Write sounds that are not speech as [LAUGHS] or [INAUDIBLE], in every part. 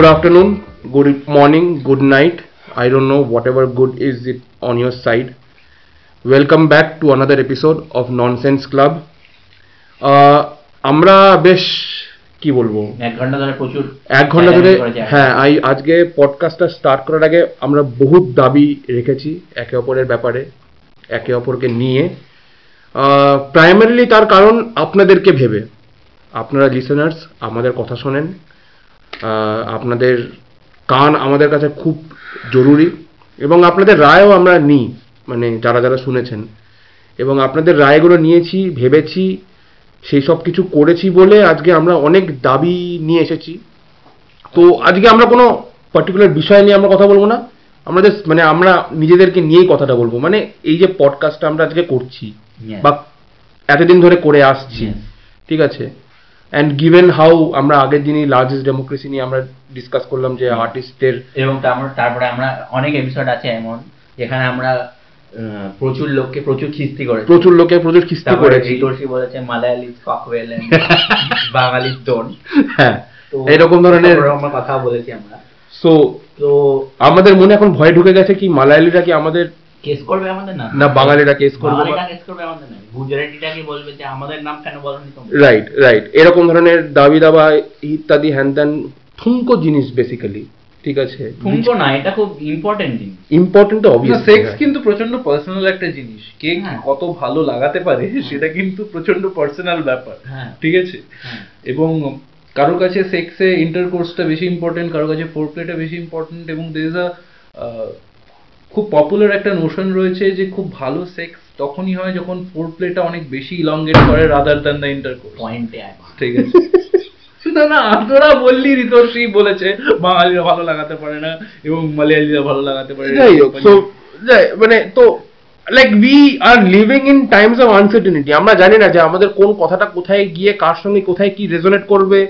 good afternoon, good morning, good night. I don't know, whatever good is it on your side. Welcome back to another episode of Nonsense Club. Uh, আমরা বেশ কি বলব এক ঘণ্টা ধরে প্রচুর এক ঘণ্টা ধরে। হ্যাঁ আই আজকে পডকাস্টটা স্টার্ট করার আগে আমরা বহুত দাবি রেখেছি একে অপরের ব্যাপারে একে অপরকে নিয়ে প্রাইমারিলি তার কারণ আপনাদেরকে ভেবে আপনারা লিসেনার্স আমাদের কথা শোনেন আপনাদের কান আমাদের কাছে খুব জরুরি এবং আপনাদের রায়ও আমরা নিই মানে যারা যারা শুনেছেন। এবং আপনাদের রায়গুলো নিয়েছি ভেবেছি সেই সব কিছু করেছি বলে আজকে আমরা অনেক দাবি নিয়ে এসেছি। তো আজকে আমরা কোনো পার্টিকুলার বিষয় নিয়ে আমরা কথা বলব না। আমরা জাস্ট মানে আমরা নিজেদেরকে নিয়েই কথাটা বলব। মানে এই যে পডকাস্টটা আমরা আজকে করছি বা এতদিন ধরে করে আসছি ঠিক আছে? অ্যান্ড গিভেন হাউ আমরা আগের দিনই লার্জেস্ট ডেমোক্রেসি নিয়ে আমরা ডিসকাস করলাম যে আর্টিস্টের এবং তারপর- আমরা অনেক এপিসোড আছে এমন যেখানে আমরা প্রচুর লোককে প্রচুর খিস্তি করে প্রচুর লোকে প্রচুর কিস্তি করে করেছি। ঋতর্ষি বলেছে মালায়ালি ফকওয়েল [LAUGHS] বাঙালির দোন হ্যাঁ এরকম ধরনের আমরা কথা বলেছি আমরা। সো তো আমাদের মনে এখন ভয় ঢুকে গেছে কি মালায়ালিরা কি আমাদের কেস করবে আমাদের না? না বাঙালিরা কেস করবে বাঙালিরা কেস করবে আমাদের না। গুজরাটিটাকে বলবে যে আমাদের নাম কেন বলনি তোমরা? রাইট রাইট এরকম ধরনের দাবি দাবা ইত্যাদি হ্যান ত্যান ঠুনকো জিনিস বেসিক্যালি ঠিক আছে? ঠুনকো না এটা খুব ইম্পর্টেন্ট জিনিস। ইম্পর্টেন্ট তো অবভিয়াস সেক্স কিন্তু প্রচণ্ড পার্সোনাল একটা জিনিস। কে হ্যাঁ। কত ভালো লাগাতে পারে সেটা কিন্তু প্রচণ্ড পার্সোনাল ব্যাপার হ্যাঁ। ঠিক আছে? হ্যাঁ। এবং কারোর কাছে সেক্সে ইন্টারকোর্সটা বেশি ইম্পর্টেন্ট কারোর কাছে ফোর প্লেটা বেশি ইম্পর্টেন্ট এবং দের ইজ আ খুব পপুলার একটা নোশন রয়েছে যে খুব ভালো সেক্স তখনই হয় যখন ফোর প্লেটা অনেক বেশি ইলংগেট করে রাদার দ্যান দ্য ইন্টারকোর্স পয়েন্টে ঠিক আছে। না না তোরা বললি ঋতর্ষি বলেছে বাঙালিরা ভালো লাগাতে পারে না এবং মালয়ালিরা ভালো লাগাতে পারে না। যাই হোক সো মানে তো like we are living in times of uncertainty আমরা জানি না যে আমাদের কোন কথাটা কোথায় গিয়ে কার সঙ্গে কোথায় কি রেজোনেট করবে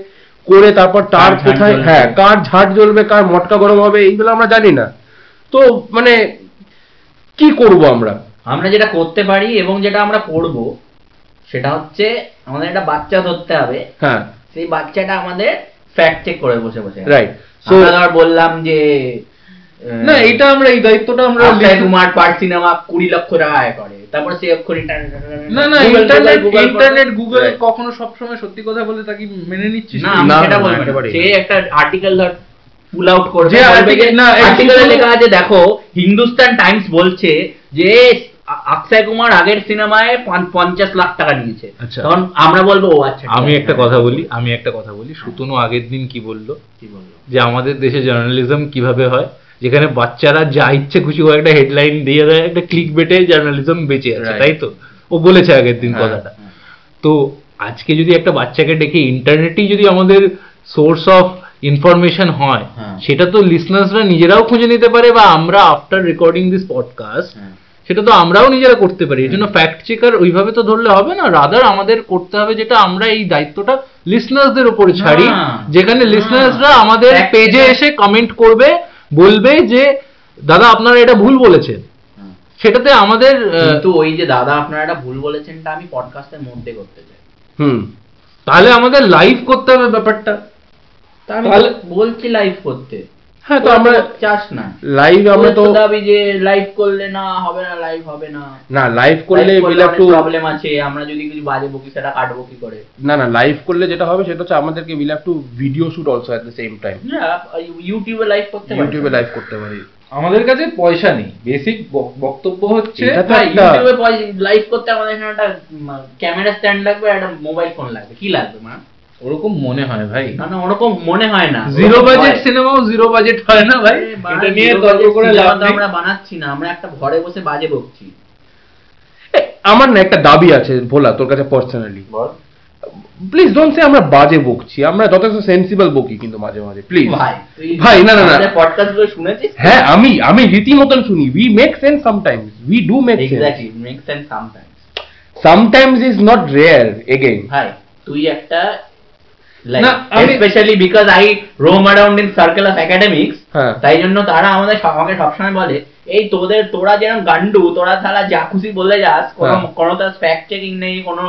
করে তারপর তার কোথায় হ্যাঁ কার ঝাড় জ্বলবে কার মটকা গরম হবে এইগুলো আমরা জানি না। তো মানে কি করব আমরা? আমরা যেটা করতে পারি এবং যেটা আমরা করব সেটা হচ্ছে আমাদের একটা বাচ্চা ধরতে হবে। হ্যাঁ। সেই বাচ্চাটা আমাদের ফ্যাক্ট চেক করে বসে বসে রাইট সো আমরা বললাম যে না এটা আমরা এই দায়িত্বটা আমরা কুমার পার সিনেমা কুড়ি লক্ষ টাকা আয় করে। তারপর সে অক্ষর না না ইন্টারনেট ইন্টারনেট গুগল কখনো সবসময় সত্যি কথা বলে তাকে মেনে নিচ্ছিস না আমি সেটা না। একেবারেই সে একটা আর্টিকেল ধর পুল আউট করবে না, লেখা আছে দেখো হিন্দুস্তান টাইমস বলছে যে অক্ষয় কুমার আগের সিনেমায় পঞ্চাশ লাখ টাকা নিয়েছে। আচ্ছা। তখন আমরা বলব ও আচ্ছা আমি একটা কথা বলি আমি একটা কথা বলি। সুতনু আগের দিন কি বলল? কি বলব? যে আমাদের দেশে জার্নালিজম কীভাবে হয়? যেখানে বাচ্চারা যা ইচ্ছে খুশি করে একটা হেডলাইন দিয়ে দেয় একটা ক্লিক বেটে জার্নালিজম বেঁচে আছে তাই তো? ও বলেছে আগের দিন হ্যাঁ, কথাটা। তো আজকে যদি একটা বাচ্চাকে ডেকে ইন্টারনেটেই যদি আমাদের সোর্স অফ ইনফরমেশন হয় হ্যাঁ। সেটা তো লিসনার্সরা নিজেরাও খুঁজে নিতে পারে বা আমরা আফটার রেকর্ডিং দিস পডকাস্ট হ্যাঁ। সেটা তো আমরাও নিজেরা করতে পারি এই জন্য ফ্যাক্ট চেকার ওইভাবে তো ধরলে হবে না রাদার আমাদের করতে হবে যেটা আমরা এই দায়িত্বটা লিসনার্সদের উপরে ছাড়ি যেখানে না। লিসনার্সরা আমাদের পেজে এসে কমেন্ট করবে বলবে যে দাদা আপনারা এটা ভুল বলেছেন হ্যাঁ। সেটাতে আমাদের কিন্তু ওই যে দাদা আপনারা একটা ভুল বলেছেনটা আমি পডকাস্টের মধ্যে করতে চাই হুম তাহলে আমাদের লাইভ করতে হবে ব্যাপারটা তা তাহলে- বলছি লাইভ করতে। হ্যাঁ তো আমরা চাস না। লাইভ আমরা তো দাবি যে লাইভ করলে না হবে না লাইভ হবে না। না লাইভ করলে উইল হ্যাভ টু প্রবলেম আছে আমরা যদি কিছু বাজে বকি সেটা কাটবো কি করে? না না লাইভ করলে যেটা হবে সেটা হচ্ছে আমাদেরকে will have to video shoot also at the same time ইউটিউবে লাইভ করতে পারি। ইউটিউবে লাইভ করতে পারি। আমাদের কাছে পয়সা নেই। বেসিক বক্তব্য হচ্ছে ইউটিউবে লাইভ করতে আমাদের এখানে একটা ক্যামেরা স্ট্যান্ড লাগবে একটা মোবাইল ফোন লাগবে। কি লাগবে মা? ওরকম মনে হয় ভাই। না না ওরকম মনে হয় না। জিরো বাজেট সিনেমাও জিরো বাজেট হয় না ভাই? এটা নিয়ে তর্ক করে লাভ নেই। আমরা বানাচ্ছি না আমরা একটা ঘরে বসে বাজে বকছি। আমার না একটা দাবি আছে ভোলা তোর কাছে পার্সোনালি বল। প্লিজ ডোন্ট সে আমরা বাজে বকছি আমরা যথেষ্ট সেন্সিবল বকি কিন্তু মাঝে মাঝে প্লিজ ভাই তুই ভাই, না, না, না। পডকাস্টগুলো শুনেছিস? হ্যাঁ আমি আমি রীতিমতন শুনি। We make sense sometimes we do make sense exactly make sense sometimes sometimes is not rare again ভাই তুই একটা না, আমি- specially because I roam around in circle of academics হ্যাঁ তাই জন্য তারা আমাদের সব- আমাকে সবসময় বলে এই তোদের তোরা যেরকম গান্ডু তোরা তারা যা খুশি বলে যাস কোনো হ্যাঁ। কোনো তার ফ্যাক্ট চেকিং নেই কোনো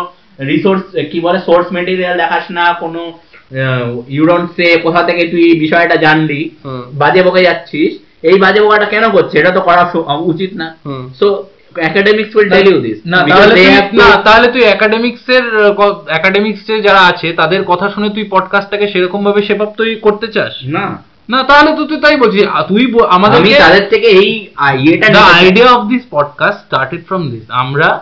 রিসোর্স কি বলে সোর্স মেটেরিয়াল দেখাস না কোনো ইউ ডোন্ট সে কোথা থেকে তুই এই বিষয়টা জানলি হুম। বাজে বকে যাচ্ছিস এই বাজে বকাটা কেন করছে এটা তো করা সু- উচিত না হুম। So academics will tell you this না তাহলে না তাহলে তুই একাডেমিক্স এর একাডেমিক্স এ যারা আছে তাদের কথা শুনে তুই পডকাস্টটাকে সেরকম ভাবে শেপ আপ তুই করতে চাস? না। না তাহলে তো তুই তাই বলছিস তুই আমাদের আমি তাদের থেকে এই ইয়েটা। Idea of this podcast started from this আমরা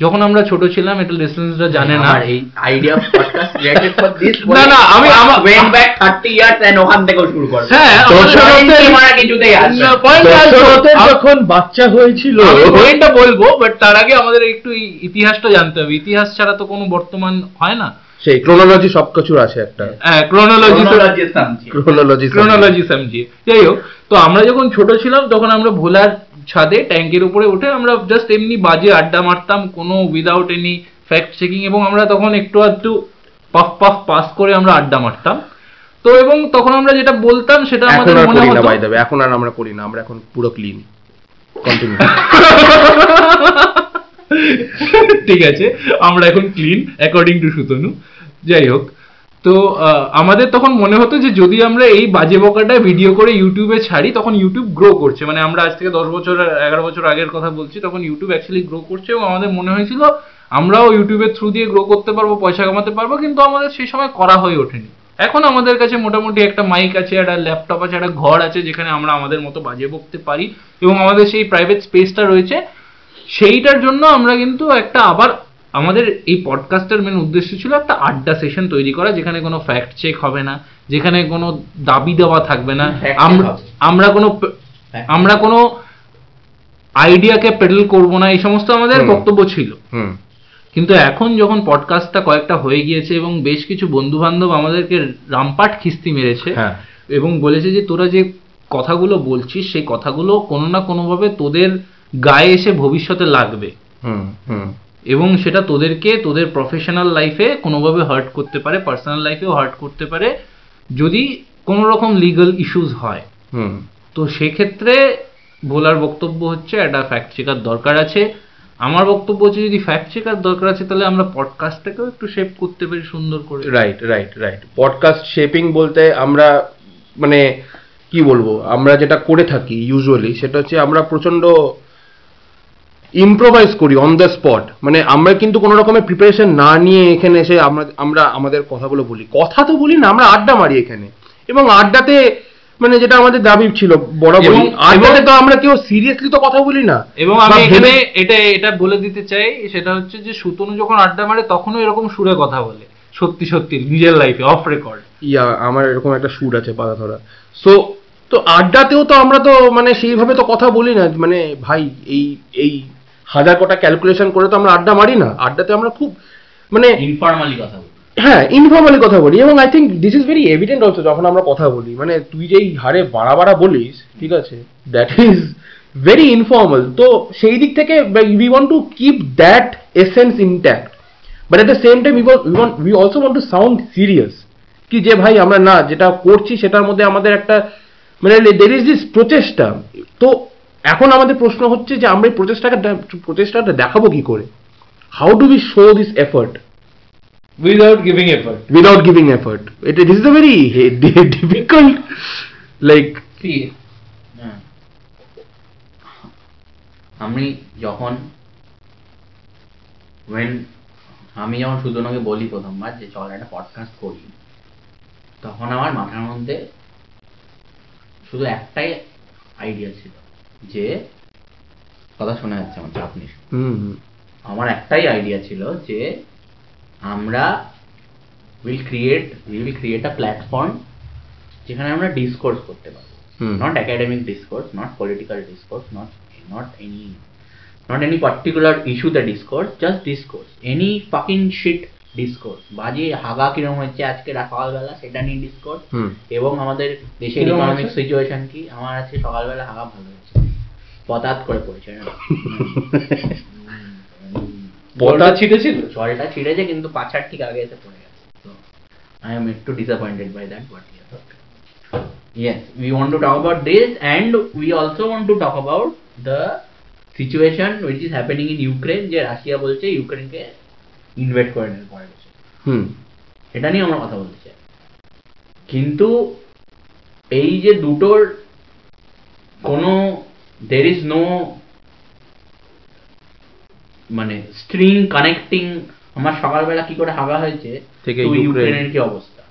যখন আমরা ছোট ছিলাম এটা লিসেন্সরা জানে না। এই idea podcast related for this না, না, আমি- আমার- ওয়েন ব্যাক 30 ইয়ার্স এন্ড ওখান থেকেও শুরু করব হ্যাঁ দর্শকদের- মারা কিছুতেই আসবে আসব। যখন বাচ্চা হয়েছিল আমি পয়েন্টটা বলব বাট তার আগে আমাদের একটু ইতিহাসটা জানতে হবে। ইতিহাস ছাড়া তো কোনো বর্তমান হয় না। সেই ক্রোনোলজি সবকিছুর আছে একটা। হ্যাঁ ক্রোনোলজি Chronology সমঝে। ক্রোনোলজি ক্রোনোলজি সমঝিয়ে যাই হোক তো আমরা যখন ছোট ছিলাম তখন আমরা ভোলার ছাদে ট্যাঙ্কের উপরে উঠে আমরা জাস্ট এমনি বাজে আড্ডা মারতাম কোনো উইদাউট এনি ফ্যাক্ট চেকিং এবং আমরা তখন একটু আধটু পাফ পাফ পাস করে আমরা আড্ডা মারতাম। তো এবং তখন আমরা যেটা বলতাম সেটা আমাদের মনে হতো এখন আর আমরা করি না আমরা এখন পুরো ক্লিন কন্টিনিউ [LAUGHS] ঠিক আছে আমরা এখন ক্লিন অ্যাকর্ডিং টু সুতনু। যাই হোক তো আমাদের তখন মনে হতো যে যদি আমরা এই বাজে বকাটা ভিডিও করে ইউটিউবে ছাড়ি, তখন ইউটিউব গ্রো করছে। মানে আমরা আজ থেকে দশ বছর, এগারো বছর আগের কথা বলছি, তখন ইউটিউব অ্যাকচুয়ালি গ্রো করছে এবং আমাদের মনে হয়েছিল আমরাও ইউটিউবের থ্রু দিয়ে গ্রো করতে পারব, পয়সা কামাতে পারব, কিন্তু আমাদের সেই সময় করা হয়ে ওঠেনি। এখন আমাদের কাছে মোটামুটি একটা মাইক আছে, একটা ল্যাপটপ আছে, একটা ঘর আছে, যেখানে আমরা আমাদের মতো বাজে বকতে পারি এবং আমাদের সেই প্রাইভেট স্পেসটা রয়েছে, সেইটার জন্য আমরা কিন্তু একটা আবার আমাদের এই পডকাস্টের মেন উদ্দেশ্য ছিল একটা আড্ডা সেশন তৈরি করা যেখানে কোনো ফ্যাক্ট চেক হবে না যেখানে কোনো দাবি দেওয়া থাকবে না। আমরা কোনো আমরা কোনো আইডিয়াকে পেডেল করব না এই সমস্ত আমাদের বক্তব্য ছিল। কিন্তু এখন যখন পডকাস্টটা কয়েকটা হয়ে গিয়েছে এবং বেশ কিছু বন্ধু বান্ধব আমাদেরকে রামপাট খিস্তি মেরেছে হ্যাঁ। এবং বলেছে যে তোরা যে কথাগুলো বলছিস সেই কথাগুলো কোনো না কোনোভাবে তোদের গায়ে এসে ভবিষ্যতে লাগবে। হুম হুম। এবং সেটা তোদেরকে তোদের প্রফেশনাল লাইফে কোনোভাবে হার্ট করতে পারে পার্সোনাল লাইফেও হার্ট করতে পারে যদি কোনো রকম লিগাল ইস্যুস হয়। হুম। তো সেক্ষেত্রে বলার বক্তব্য হচ্ছে একটা ফ্যাক্ট চেকার দরকার আছে। আমার বক্তব্য হচ্ছে যদি ফ্যাক্ট চেকার দরকার আছে তাহলে আমরা পডকাস্টটাকেও একটু শেপ করতে পারি সুন্দর করে। Right right right podcast shaping বলতে আমরা মানে কি বলব? আমরা যেটা করে থাকি ইউজুয়ালি সেটা হচ্ছে আমরা প্রচণ্ড ইম্প্রোভাইজ করি অন দ্য স্পট মানে আমরা কিন্তু কোনো রকমের প্রিপারেশন না নিয়ে এখানে এসে আমরা আমরা আমাদের কথাগুলো বলি। কথা তো বলি না আমরা আড্ডা মারি এখানে। এবং আড্ডাতে মানে যেটা আমাদের দাবি ছিল বরাবরই। এবং- আড্ডাতে তো আমরা কেউ সিরিয়াসলি তো কথা বলি না। এবং আমি এখানে এটা এটা বলে দিতে চাই সেটা হচ্ছে যে সুতনু যখন আড্ডা মারে তখনও এরকম সুরে কথা বলে। সত্যি সত্যি নিজের লাইফে অফ রেকর্ড ইয়া আমার এরকম একটা সুর আছে পাতা ধরা। সো তো আড্ডাতেও তো আমরা তো মানে সেইভাবে তো কথা বলি না। মানে ভাই এই এই হাজার কটা ক্যালকুলেশন করে তো আমরা আড্ডা মারি না। আড্ডাতে আমরা খুব মানে ইনফর্মালি কথা বলি। হ্যাঁ ইনফর্মালি কথা বলি এবং I think this is very evident also যখন আমরা কথা বলি। মানে তুই যেই হারে বাড়া বাড়া বলিস ঠিক আছে দ্যাট ইজ ভেরি ইনফর্মাল তো সেই দিক থেকে we want to keep that essence intact but at the same time we want we also want to sound serious কি যে ভাই আমরা না যেটা করছি সেটার মধ্যে আমাদের একটা মানে দের ইজ দিস প্রচেষ্টা। তো এখন আমাদের প্রশ্ন হচ্ছে যে আমরা এই প্রচেষ্টাটা প্রচেষ্টাটা দেখাবো কি করে how do we show this effort without giving effort without giving effort. It, this is a very [LAUGHS] difficult, like হ্যাঁ। আমি যখন ওয়েন আমি যখন সুজনকে বলি প্রথমবার যে চল একটা পডকাস্ট করি তখন আমার মাথার মধ্যে শুধু একটাই আইডিয়া ছিল যে কথা শোনা যাচ্ছে আমার চাপ নিস mm, আমার একটাই আইডিয়া ছিল যে আমরা will create will create a platform যেখানে আমরা ডিসকোর্স করতে পারব. Not academic discourse not political discourse not not any not any particular ইস্যুতে discourse just discourse any fucking shit discourse বাজে হাগা কীরকম হচ্ছে আজকে সকালবেলা সেটা নিয়ে ডিসকোর্স এবং আমাদের দেশের ইকোনমিক সিচুয়েশন কি? আমার আজকে সকালবেলা হাগা ভালো পদাত করে পড়েছে [LAUGHS] বলটা ছিটেছিল জলটা ছিঁড়েছে কিন্তু পাছার ঠিক আগে এসে পড়ে গেছে। তো আই এম একটু disappointed by that but yes we want to talk about this and we also want to talk about the situation which is happening in Ukraine যে রাশিয়া বলছে ইউক্রেনকে ইনভেট করে নেবে পরের বছর। হুম। এটা নিয়ে আমরা কথা বলতে চাই। কিন্তু এই যে দুটোর কোনো দের ইজ নো মানে স্ট্রিং কানেক্টিং আমার সকালবেলা কি করে হাগা হয়েছে থেকে তো ইউক্রেনের কি অবস্থা?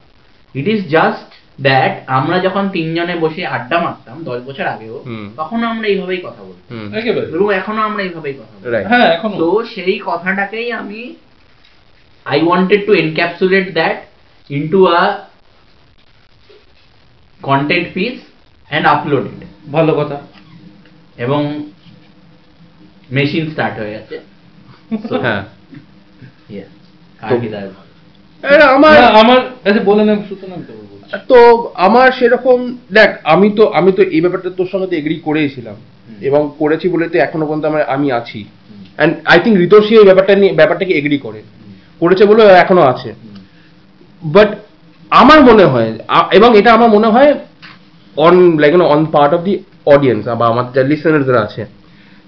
ইট ইজ জাস্ট দ্যাট আমরা যখন তিনজনে বসে আড্ডা মারতাম দশ বছর আগেও। তখন আমরা এইভাবেই কথা বলতাম। এবং এখনও আমরা এইভাবেই কথা বলি রাইট হ্যাঁ এখন তো সেই কথাটাকেই আমি I wanted to encapsulate that into a content piece and upload it ভালো কথা। এবং মেশিন স্টার্ট হয়ে গেছে। [LAUGHS] হ্যাঁ। আমার আমার আচ্ছা বলে নেব সুতরাং তো তো আমার সেরকম দেখ আমি তো আমি তো এই ব্যাপারটা তোর সঙ্গে তো এগ্রি করেইছিলাম হুম। এবং করেছি বলে তো এখনও পর্যন্ত আমার আমি আছি। অ্যান্ড আই থিঙ্ক ঋতর্ষি এই ব্যাপারটা নিয়ে ব্যাপারটাকে এগ্রি করে। করেছে বলে এখনও আছে। বাট আমার মনে হয় এবং এটা আমার মনে হয় on like on part of the audience বা আমাদের যা লিসেনার্সরা আছে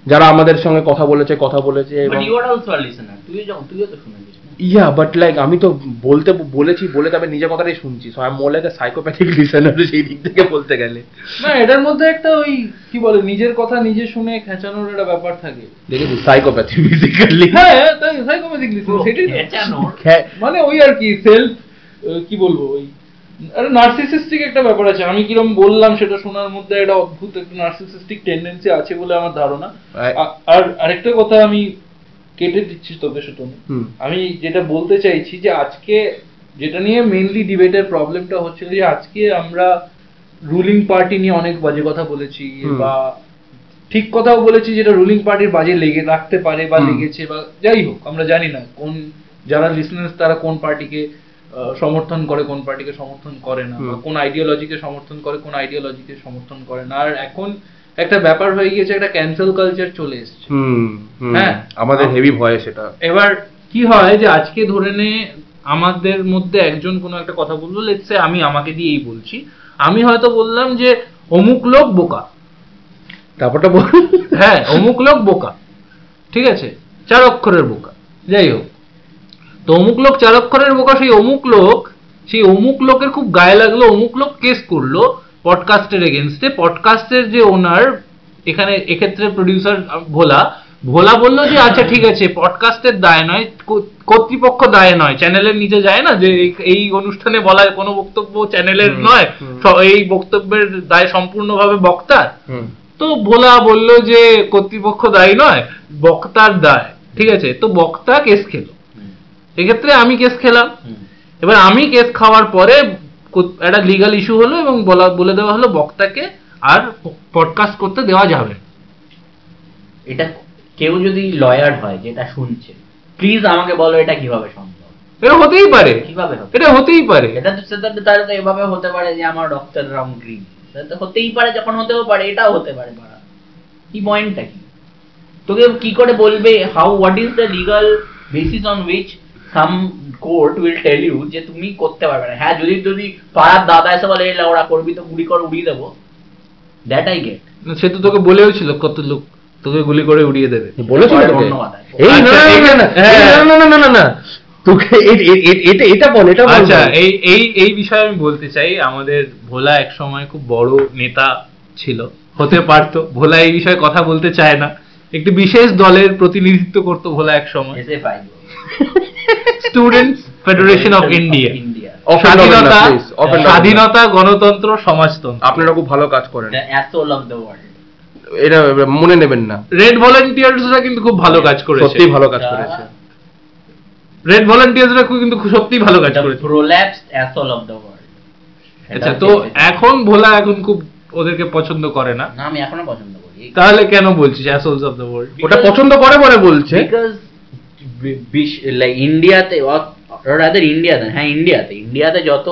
যারা আমাদের সঙ্গে কথা বলেছে কথা বলেছে? ইয়া বাট লাইক আমি তো বলতে বলেছি বলে তবে নিজের কথাটাই শুনছি so I more like psychopathic listener সেই দিক থেকে বলতে গেলে না এটার মধ্যে একটা ওই কি বলে নিজের কথা নিজে শুনে খেঁচানোর একটা ব্যাপার থাকে দেখেছি সাইকোপ্যাথি বেসিক্যালি হ্যাঁ তাই সাইকোপ্যাথিক সেটাই তো। খেঁচানো। মানে ওই আর কি সেলফ কি বলব ওই নার্সিসিস্টিক একটা ব্যাপার আছে। আমি কিরম বললাম সেটা শোনার মধ্যে একটা অদ্ভুত একটা নার্সিসিস্টিক টেন্ডেন্সি আছে বলে আমার ধারণা। আর আরেকটা কথা আমি কেটে দিচ্ছি তোকে আমি যেটা বলতে চাইছি যে আজকে যেটা নিয়ে মেইনলি ডিবেটের প্রবলেমটা হচ্ছিল যে আজকে আমরা রুলিং পার্টি নিয়ে অনেক বাজে কথা বলেছি বা ঠিক কথাও বলেছি যেটা রুলিং পার্টির বাজে লেগে রাখতে পারে বা লেগেছে বা যাই হোক আমরা জানি না কোন যারা লিসনার্স তারা কোন পার্টিকে সমর্থন করে কোন পার্টিকে সমর্থন করে না। কোন আইডিওলজিকে সমর্থন করে কোন আইডিওলজিকে সমর্থন করে না। আর এখন একটা ব্যাপার হয়ে গিয়েছে একটা ক্যান্সেল কালচার চলে এসেছে। হ্যাঁ। আমাদের হেভি ভয় সেটা। এবার কি হয় যে আজকে ধরে নে আমাদের মধ্যে একজন কোনো একটা কথা বলল লেটসে আমি আমাকে দিয়েই বলছি। আমি হয়তো বললাম যে অমুক লোক বোকা। তারপরটা বল। হ্যাঁ অমুক লোক বোকা। ঠিক আছে? চার অক্ষরের বোকা। যাই হোক। তো অমুক লোক চার অক্ষরের বোকা সেই অমুক লোক সেই অমুক লোকের খুব গায়ে লাগল অমুক লোক কেস করল পডকাস্টের এগেনস্টে পডকাস্টের যে ওনার এখানে এক্ষেত্রে প্রডিউসার ভোলা ভোলা বলল যে আচ্ছা ঠিক আছে পডকাস্টের দায় নয় কর্তৃপক্ষ দায় নয় চ্যানেলের নিচে যায় না যে এই- অনুষ্ঠানে বলা কোনো বক্তব্য চ্যানেলের নয় এই বক্তব্যের দায় সম্পূর্ণভাবে বক্তার তো ভোলা বলল যে কর্তৃপক্ষ দায়ী নয় বক্তার দায় ঠিক আছে? তো বক্তা কেস খেলো। এক্ষেত্রে আমি কেস খেলাম। এবার আমি কেস খাওয়ার পরে একটা লিগাল ইস্যু হলো এবং বলা বলে দেওয়া হলো বক্তাকে আর পডকাস্ট করতে দেওয়া যাবে। এটা কেউ যদি লয়ার হয় যেটা শুনছে প্লিজ আমাকে বলো এটা কীভাবে সম্ভব? এটা হতেই পারে। কীভাবে হবে এটা হতেই পারে। এটা তো সেটা তাহলে তো এভাবে হতে পারে যে আমার রক্তের রং গ্রিন সেটা তো হতেই পারে যখন হতেও পারে এটাও হতে পারে বাড়া। কি পয়েন্টটা কি? তোকে কি করে বলবে? How what is the legal basis on which some court will tell you যে তুমি করতে পারবে না। হ্যাঁ যদি যদি পাড়ার দাদা এসে বলে "এই লে, ওরা করবি তো গুলি করে উড়িয়ে দেবো। দ্যাট আই গেট সে তো তোকে বলেও ছিল কত লোক তোকে গুলি করে উড়িয়ে দেবে। বলেছিল ধন্যবাদ। এই না আচ্ছা, না, না, না, না, হ্যাঁ। না। তোকে এটা এটা বল এটা আচ্ছা এই এই এই বিষয়ে আমি বলতে চাই আমাদের ভোলা এক সময় খুব বড় নেতা ছিল হতে পারতো। ভোলা এই বিষয়ে কথা বলতে চায় না। একটি বিশেষ দলের প্রতিনিধিত্ব করতো ভোলা এক সময়। এসে পাই [LAUGHS] স্টুডেন্টস ফেডারেশন অফ ইন্ডিয়া স্বাধীনতা গণতন্ত্র সমাজতন্ত্র আপনারা খুব ভালো কাজ করেন। The asshole of the world এটা মনে নেবেন না। রেড ভলান্টিয়ার্সরা কিন্তু খুব ভালো কাজ করেছে। সত্যি ভালো কাজ করেছে। রেড ভলান্টিয়ার্সরা কিন্তু সত্যি ভালো কাজ করেছে। Prolapsed asshole of the world আচ্ছা তো এখন ভোলা এখন খুব ওদেরকে পছন্দ করে না? না আমি এখনও পছন্দ করি। তাহলে কেন বলছিস অ্যাসোলস অফ দ্য ওয়ার্ল্ড ওটা পছন্দ করে বলে বলছে। বিকজ ইন্ডিয়াতে রাদার ইন্ডিয়াতে হ্যাঁ ইন্ডিয়াতে ইন্ডিয়াতে যত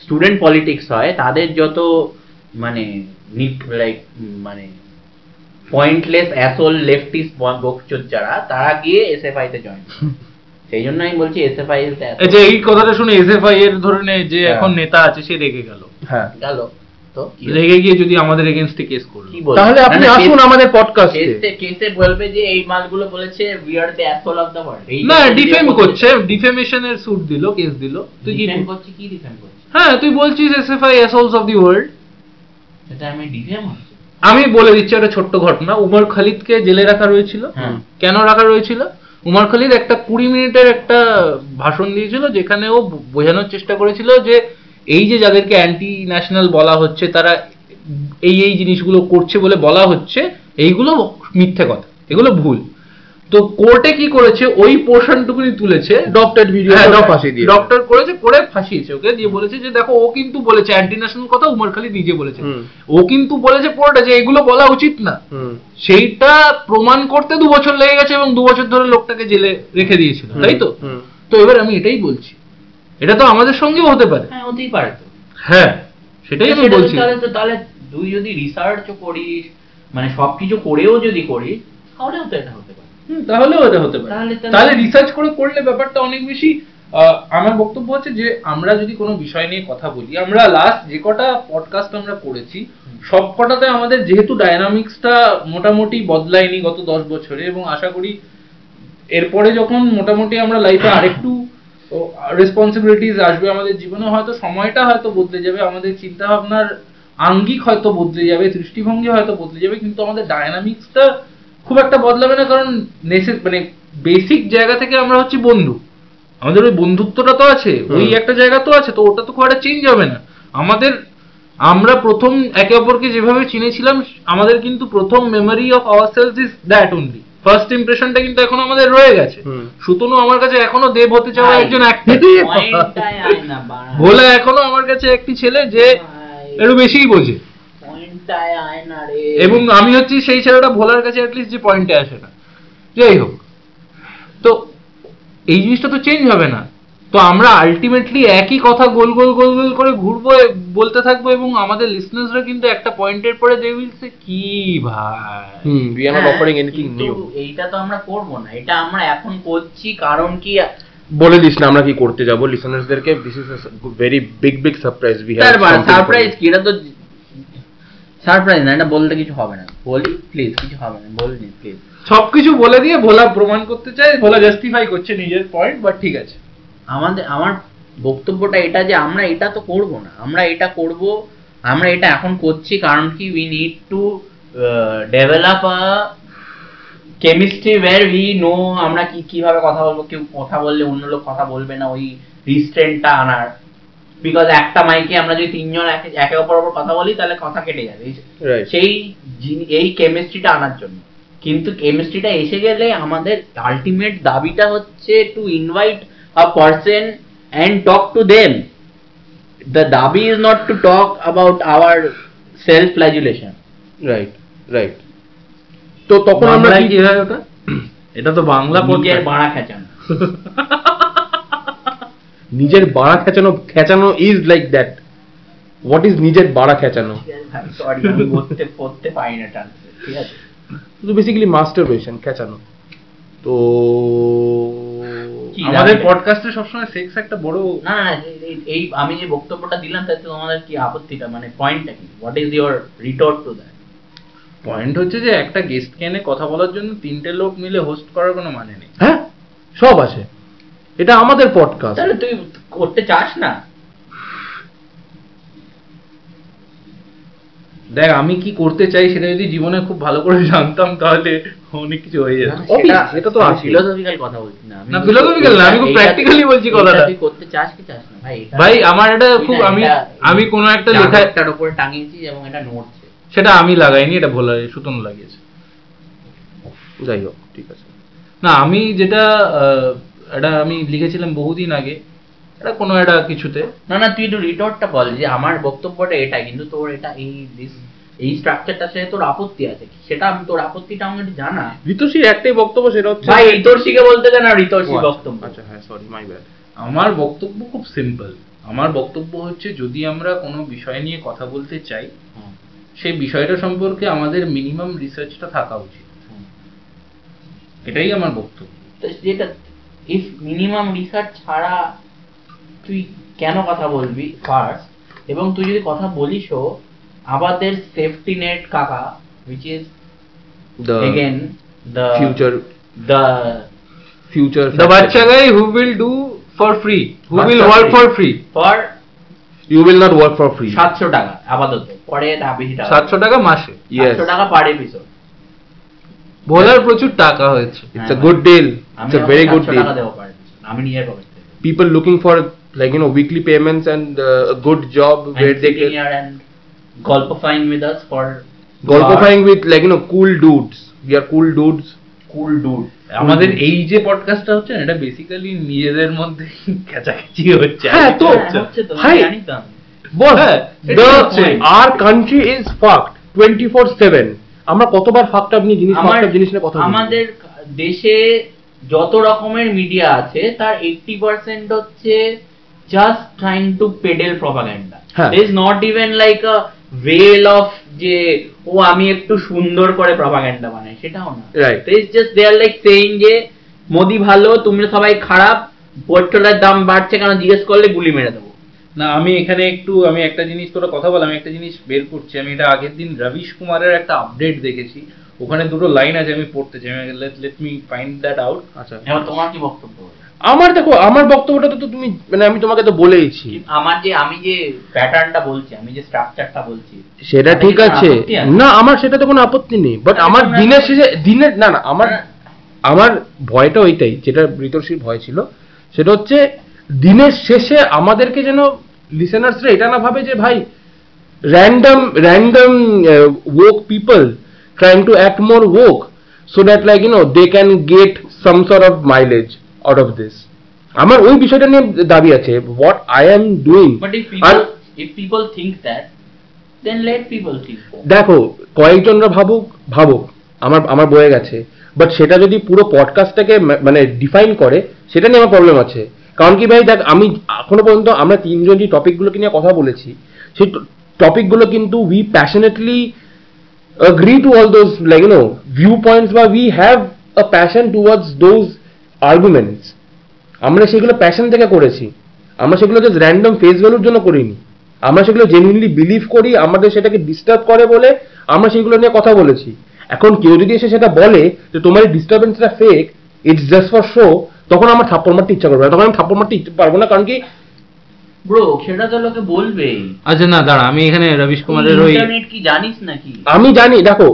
স্টুডেন্ট পলিটিক্স হয় তাদের যত মানে লাইক মানে পয়েন্টলেস অ্যাসোল লেফটিস্ট বকচোদ যারা তারা গিয়ে এস এসএফআই তে জয়েন [LAUGHS] সেই জন্য আমি বলছি এসএফআই ইজ এই যে এই কথাটা শুনে এসএফআই এর ধরনের যে হ্যাঁ। এখন নেতা আছে সে রেগে গেল হ্যাঁ গেল? রেগে গিয়ে যদি আমাদের এগেনস্টে কেস করল। তাহলে আপনি আসুন আমাদের পডকাস্টে কেসে কেসে বলবে যে এই মালগুলো বলেছে we are the asshole of the world না ডিফেম করছে। ডিফেমেশনের স্যুট দিল কেস দিল। তুই কি ডিফেম করছে কি ডিফেম করছে? হ্যাঁ তুই বলছিস SFI assholes of the world এটা আমি ডিফেম আমি বলে দিচ্ছি একটা ছোট্ট ঘটনা। উমর খালিদকে জেলে রাখা রয়েছিল হ্যাঁ। কেন রাখা রয়েছিল উমর খালিদ একটা কুড়ি মিনিটের একটা ভাষণ দিয়েছিল যেখানে ও বোঝানোর চেষ্টা করেছিল যে এই যে যাদেরকে অ্যান্টি ন্যাশনাল বলা হচ্ছে তারা এই এই জিনিসগুলো করছে বলে বলা হচ্ছে এইগুলো মিথ্যে কথা এগুলো ভুল। তো কোর্টে কি করেছে? ওই পোর্শনটুকুনি তুলেছে। ডক্টর ভিডিও ফাঁসি দিয়ে ডক্টর করেছে করে ফাঁসিয়েছে ওকে? দিয়ে বলেছে যে দেখো ও কিন্তু বলেছে অ্যান্টি ন্যাশনাল কথা উমর খালিদ নিজে বলেছে। ও কিন্তু বলেছে কোর্টে যে এগুলো বলা উচিত না। হুম। সেইটা প্রমাণ করতে দু বছর লেগে গেছে এবং দু বছর ধরে লোকটাকে জেলে রেখে দিয়েছিল তাই তো? তো এবার আমি এটাই বলছি। এটা তো আমাদের সঙ্গেও হতে পারে। হ্যাঁ হতেই পারে তো। হ্যাঁ সেটাই আমি বলছি। তাহলে তো তাহলে তুই যদি রিসার্চ করিস মানে সবকিছু করেও যদি করিস তাহলেও তো এটা হতে পারে। হুম, তাহলেও এটা হতে পারে। তাহলে রিসার্চ করে করলে ব্যাপারটা অনেক বেশি আমার বক্তব্য হচ্ছে যে আমরা যদি কোনো বিষয় নিয়ে কথা বলি আমরা লাস্ট যে কটা পডকাস্ট আমরা করেছি সব কটাতে আমাদের যেহেতু ডায়নামিক্সটা মোটামুটি বদলায়নি গত দশ বছরে এবং আশা করি এরপরে যখন মোটামুটি আমরা লাইফে আরেকটু রেসপন্সিবিলিটিস আসবে আমাদের জীবনে হয়তো সময়টা হয়তো বদলে যাবে আমাদের চিন্তা ভাবনার আঙ্গিক হয়তো বদলে যাবে দৃষ্টিভঙ্গি হয়তো বদলে যাবে কিন্তু আমাদের ডায়নামিক্সটা খুব একটা বদলাবে না কারণ নেসে মানে বেসিক জায়গা থেকে আমরা হচ্ছে বন্ধু। আমাদের ওই বন্ধুত্বটা তো আছে ওই একটা জায়গা তো আছে তো ওটা তো খুব একটা চেঞ্জ হবে না। আমাদের আমরা প্রথম একে অপরকে যেভাবে চিনেছিলাম আমাদের কিন্তু প্রথম memory of our selves is that only first ইমপ্রেশনটা কিন্তু এখনও আমাদের রয়ে গেছে। সুতনু আমার কাছে এখনও দেব হতে চাওয়া একজন। [LAUGHS] ভোলা এখনও আমার কাছে একটি ছেলে যে একটু বেশিই বোঝে। পয়েন্টটাই আয় না রে। এবং আমি হচ্ছি সেই ছেলেটা ভোলার কাছে অ্যাটলিস্ট যে পয়েন্টে আসে না। যাই হোক। তো এই জিনিসটা তো চেঞ্জ হবে না। তো আমরা আলটিমেটলি একই কথা গোল গোল গোল গোল করে ঘুরবো বলতে থাকব এবং আমাদের লিসনার্সরা কিন্তু একটা পয়েন্টের পরে দে উইল সে কি ভাই। হুম we are not offering anything new এইটা তো আমরা করব না এটা আমরা এখন করছি কারণ কি বলে দিস না আমরা কি করতে যাব লিসনার্সদেরকে this is very big big surprise we have surprise কি? এটা তো সারপ্রাইজ না এটা বলতে কিছু হবে না। বলি প্লিজ কিছু হবে না বলিনি প্লিজ সবকিছু বলে দিয়ে ভোলা প্রমাণ করতে চায় ভোলা জাস্টিফাই করছে নিজের পয়েন্ট বাট ঠিক আছে। আমাদের আমার বক্তব্যটা এটা যে আমরা এটা তো করব না। আমরা এটা করব আমরা এটা এখন করছি কারণ কি we need to develop a chemistry where we know আমরা কি কীভাবে কথা বলব কেউ কথা বললে অন্য লোক কথা বলবে না ওই রিস্ট্রেন্টটা আনার। বিকজ একটা মাইকে আমরা যদি তিনজন একে একে অপর অপর কথা বলি তাহলে কথা কেটে যাবে। সেই এই কেমিস্ট্রিটা আনার জন্য। কিন্তু কেমিস্ট্রিটা এসে গেলে আমাদের আলটিমেট দাবিটা হচ্ছে to invite a person and talk to them the দাবি is not to talk about our self flagellation right right তো তখন আমরা কি হয় ওটা? [COUGHS] এটা তো বাংলা নিজের বাড়া খেঁচানো। [LAUGHS] নিজের বাড়া খেচানো খেচানো is like that what is নিজের বাড়া খেচানো? সরি আমি বলতে পড়তে পারি না ট্রান্সলেট ঠিক আছে? তো বেসিক্যালি মাস্টারবেশন খেচানো। তো আমাদের? পডকাস্টে সবসময় সেক্স একটা বড় না এই আমি যে বক্তব্যটা দিলাম তাতে তোমাদের কি আপত্তিটা? মানে পয়েন্টটা কি? What is your retort to that point হচ্ছে যে একটা গেস্ট কেনে কথা বলার জন্য তিনটে লোক মিলে হোস্ট করার কোনো মানে নেই। হ্যাঁ? সব আছে। এটা আমাদের পডকাস্ট তাহলে তুই করতে চাস না? দেখ আমি কি করতে চাই সেটা যদি জীবনে খুব ভালো করে জানতাম তাহলে অনেক কিছু হয়ে যেত। এটা তো ফিলোসফিক্যাল কথা বলছি না না, philosophical না, আমি খুব practically বলছি কথাটা। তুই করতে চাস কি চাস না? ভাই ভাই আমার এটা খুব আমি আমি কোনো একটা লেখা চাদরটার উপরে টাঙিয়েছিস এবং এটা নড়ছে। সেটা আমি লাগাইনি এটা ভোলা সুতন লাগিয়েছে। যাই হোক ঠিক আছে। না আমি যেটা আহ, এটা আমি লিখেছিলাম বহুদিন আগে। এটা কোনো একটা কিছুতে। না না তুই একটু রিটোর্টটা বল যে আমার বক্তব্যটা এটা কিন্তু তোর এটা এই this- এই স্ট্রাকচারটার সাথে তোর আপত্তি আছে সেটা আমি তোর আপত্তিটা আমাকে একটু জানা। একটাই বক্তব্য সেটা হচ্ছে ভাই বলতে দেন না আচ্ছা, বক্তব্য। আচ্ছা হ্যাঁ সরি মাই ব্যাড আমার বক্তব্য খুব সিম্পল আমার বক্তব্য হচ্ছে যদি আমরা কোনো বিষয় নিয়ে কথা বলতে চাই সেই বিষয়টা সম্পর্কে আমাদের মিনিমাম রিসার্চটা থাকা উচিত। এটাই আমার বক্তব্য। যেটা ইফ মিনিমাম রিসার্চ ছাড়া তুই কেন কথা বলবি ফার্স্ট এবং তুই যদি কথা বলিসও আমাদের সেফটি নেট কাকা which is the again the future the future The bacha guy who will do for free, who will work for free. for you will not work for free সাতশো টাকা আপাতত পরে তা বেশি টাকা সাতশো টাকা মাসে yes সাতশো টাকা পার এপিসোড ভোলার প্রচুর টাকা হয়েছে it's a good deal আমি it's a very good সাতশো টাকা deal দেবো পার episode, আমি পকেট থেকে people looking for like you know weekly payments and uh, a good job and where they can and গল্পফাইং with us for golfifying with like you know cool dudes we are cool dudes cool dude আমাদের এই যে পডকাস্টটা হচ্ছে না এটা basically নিজেদের মধ্যে খেচাখেচি হচ্ছে হ্যাঁ, তো, হ্যাঁ, হচ্ছে তো ভাই, আমি জানি তো আমি। হ্যাঁ, our country is fucked 24/7 আমরা কতবার up নিয়ে জিনিস up জিনিস নিয়ে কথা আমাদের দেশে যত রকমের মিডিয়া আছে তার এইটটি পার্সেন্ট হচ্ছে just trying to peddle propaganda হ্যাঁ। Is not even like a well of যে ও আমি একটু সুন্দর করে প্রপাগ্যান্ডা বানাই। সেটাও না। Right. Is just they are like saying যে মোদি ভালো তুমি সবাই খারাপ পেট্রোলের দাম বাড়ছে কেন? জিজ্ঞেস করলে গুলি মেরে দেবো। না আমি এখানে একটু আমি একটা জিনিস তোরা কথা বল আমি একটা জিনিস বের করছি। আমি এটা আগের দিন রবিশ কুমারের একটা আপডেট দেখেছি। ওখানে দুটো লাইন আছে আমি পড়তে চাই। Let me find that out আচ্ছা। তোমার কি বক্তব্য? আমার দেখো আমার বক্তব্যটা তো তুমি মানে আমি তোমাকে তো বলেইছি। আমার যে আমি যে প্যাটার্নটা বলছি আমি যে স্ট্রাকচারটা বলছি সেটা ঠিক আছে। না আমার সেটাতে কোনো আপত্তি নেই বাট আমার দিনের শেষে দিনের না না আমার হ্যাঁ। আমার ভয়টা ওইটাই যেটা ঋতর্ষির ভয় ছিল সেটা হচ্ছে দিনের শেষে আমাদেরকে যেন লিসেনার্সরা এটা না ভাবে যে ভাই random random woke people trying to act more woke so that like you know they can get some sort of mileage out of this. আমার ওই বিষয়টা নিয়ে দাবি আছে what I am doing. But if R people if people think that, then let people think that. দেখো কয়েকজনরা ভাবুক ভাবুক আমার আমার বয়ে গেছে। বাট সেটা যদি পুরো পডকাস্টটাকে মানে ডিফাইন করে সেটা নিয়ে আমার প্রবলেম আছে। কারণ কি ভাই দেখ আমি এখনও পর্যন্ত আমরা তিনজন যে টপিকগুলোকে নিয়ে কথা বলেছি সেই টপিকগুলো কিন্তু we passionately agree to all those like you know viewpoints বা we have a passion towards those arguments. আমরা সেগুলো প্যাশন থেকে করেছি। আমরা সেগুলো জাস্ট র্যান্ডম ফেস ভ্যালুর জন্য করিনি। আমরা সেগুলো জেনুইনলি বিলিভ করি আমাদের সেটাকে ডিস্টার্ব করে বলে আমরা সেগুলো নিয়ে কথা বলেছি। এখন কেউ যদি এসে সেটা বলে যে তোমার এই ডিস্টারবেন্সটা fake it's just for show তখন আমার থাপ্পড় মারতে ইচ্ছা করবে না। তখন আমি থাপ্পড় মারতে ইচ্ছা পারব না কারণ কি ব্রো সেটা তো লোকে বলবেই। আচ্ছা না দাঁড়া আমি এখানে রবিশ কুমারের ওই ইন্টারনেট কি জানিস নাকি? আমি জানি দেখো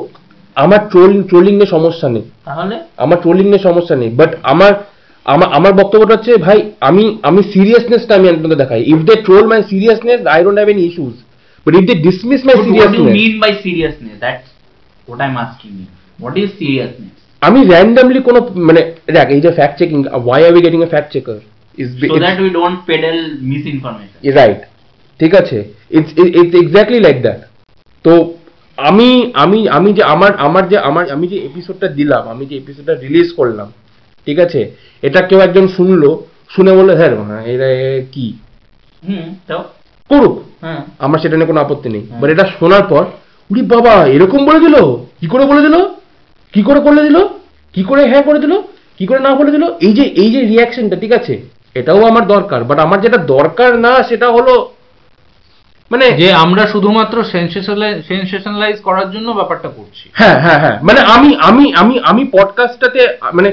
আমার ট্রোল ট্রোলিং নিয়ে সমস্যা নেই। তাহলে? আমার ট্রোলিং নিয়ে সমস্যা নেই। বাট আমার আমার আমার বক্তব্যটা হচ্ছে ভাই আমি আমি সিরিয়াসনেসটা আমি আপনাদের দেখাই। If they troll my seriousness I don't have any issues but if they dismiss my what do you seriousness mean by seriousness? That's what i'm asking you. What is seriousness? আমি র্যান্ডমলি কোনো মানে দেখ এই যে fact checking why are we getting a fact checker is so that we don't peddle misinformation. Right ঠিক আছে? It's it's exactly like that তো আমি আমি আমি যে আমার আমার যে আমার আমি যে এপিসোডটা দিলাম আমি যে এপিসোডটা রিলিজ করলাম ঠিক আছে? এটা কেউ একজন শুনলো শুনে বলল হ্যাঁ হ্যাঁ এটা এ কি? হুম করুক। হ্যাঁ। আমার সেটা নিয়ে কোনো আপত্তি নেই। বাট এটা শোনার পর উড়ি বাবা এরকম বলে দিল? কি করে বলে দিল? কি করে করলে দিল? কি করে হ্যাঁ করে দিল? কি করে না বলে দিল? এই যে এই যে রিয়াকশনটা ঠিক আছে? এটাও আমার দরকার। বাট আমার যেটা দরকার না সেটা হলো মানে যে আমরা শুধুমাত্র সেন্সেশনালাইজ করার জন্য ব্যাপারটা করছি হ্যাঁ হ্যাঁ হ্যাঁ মানে আমি আমি আমি আমি পডকাস্টটাতে মানে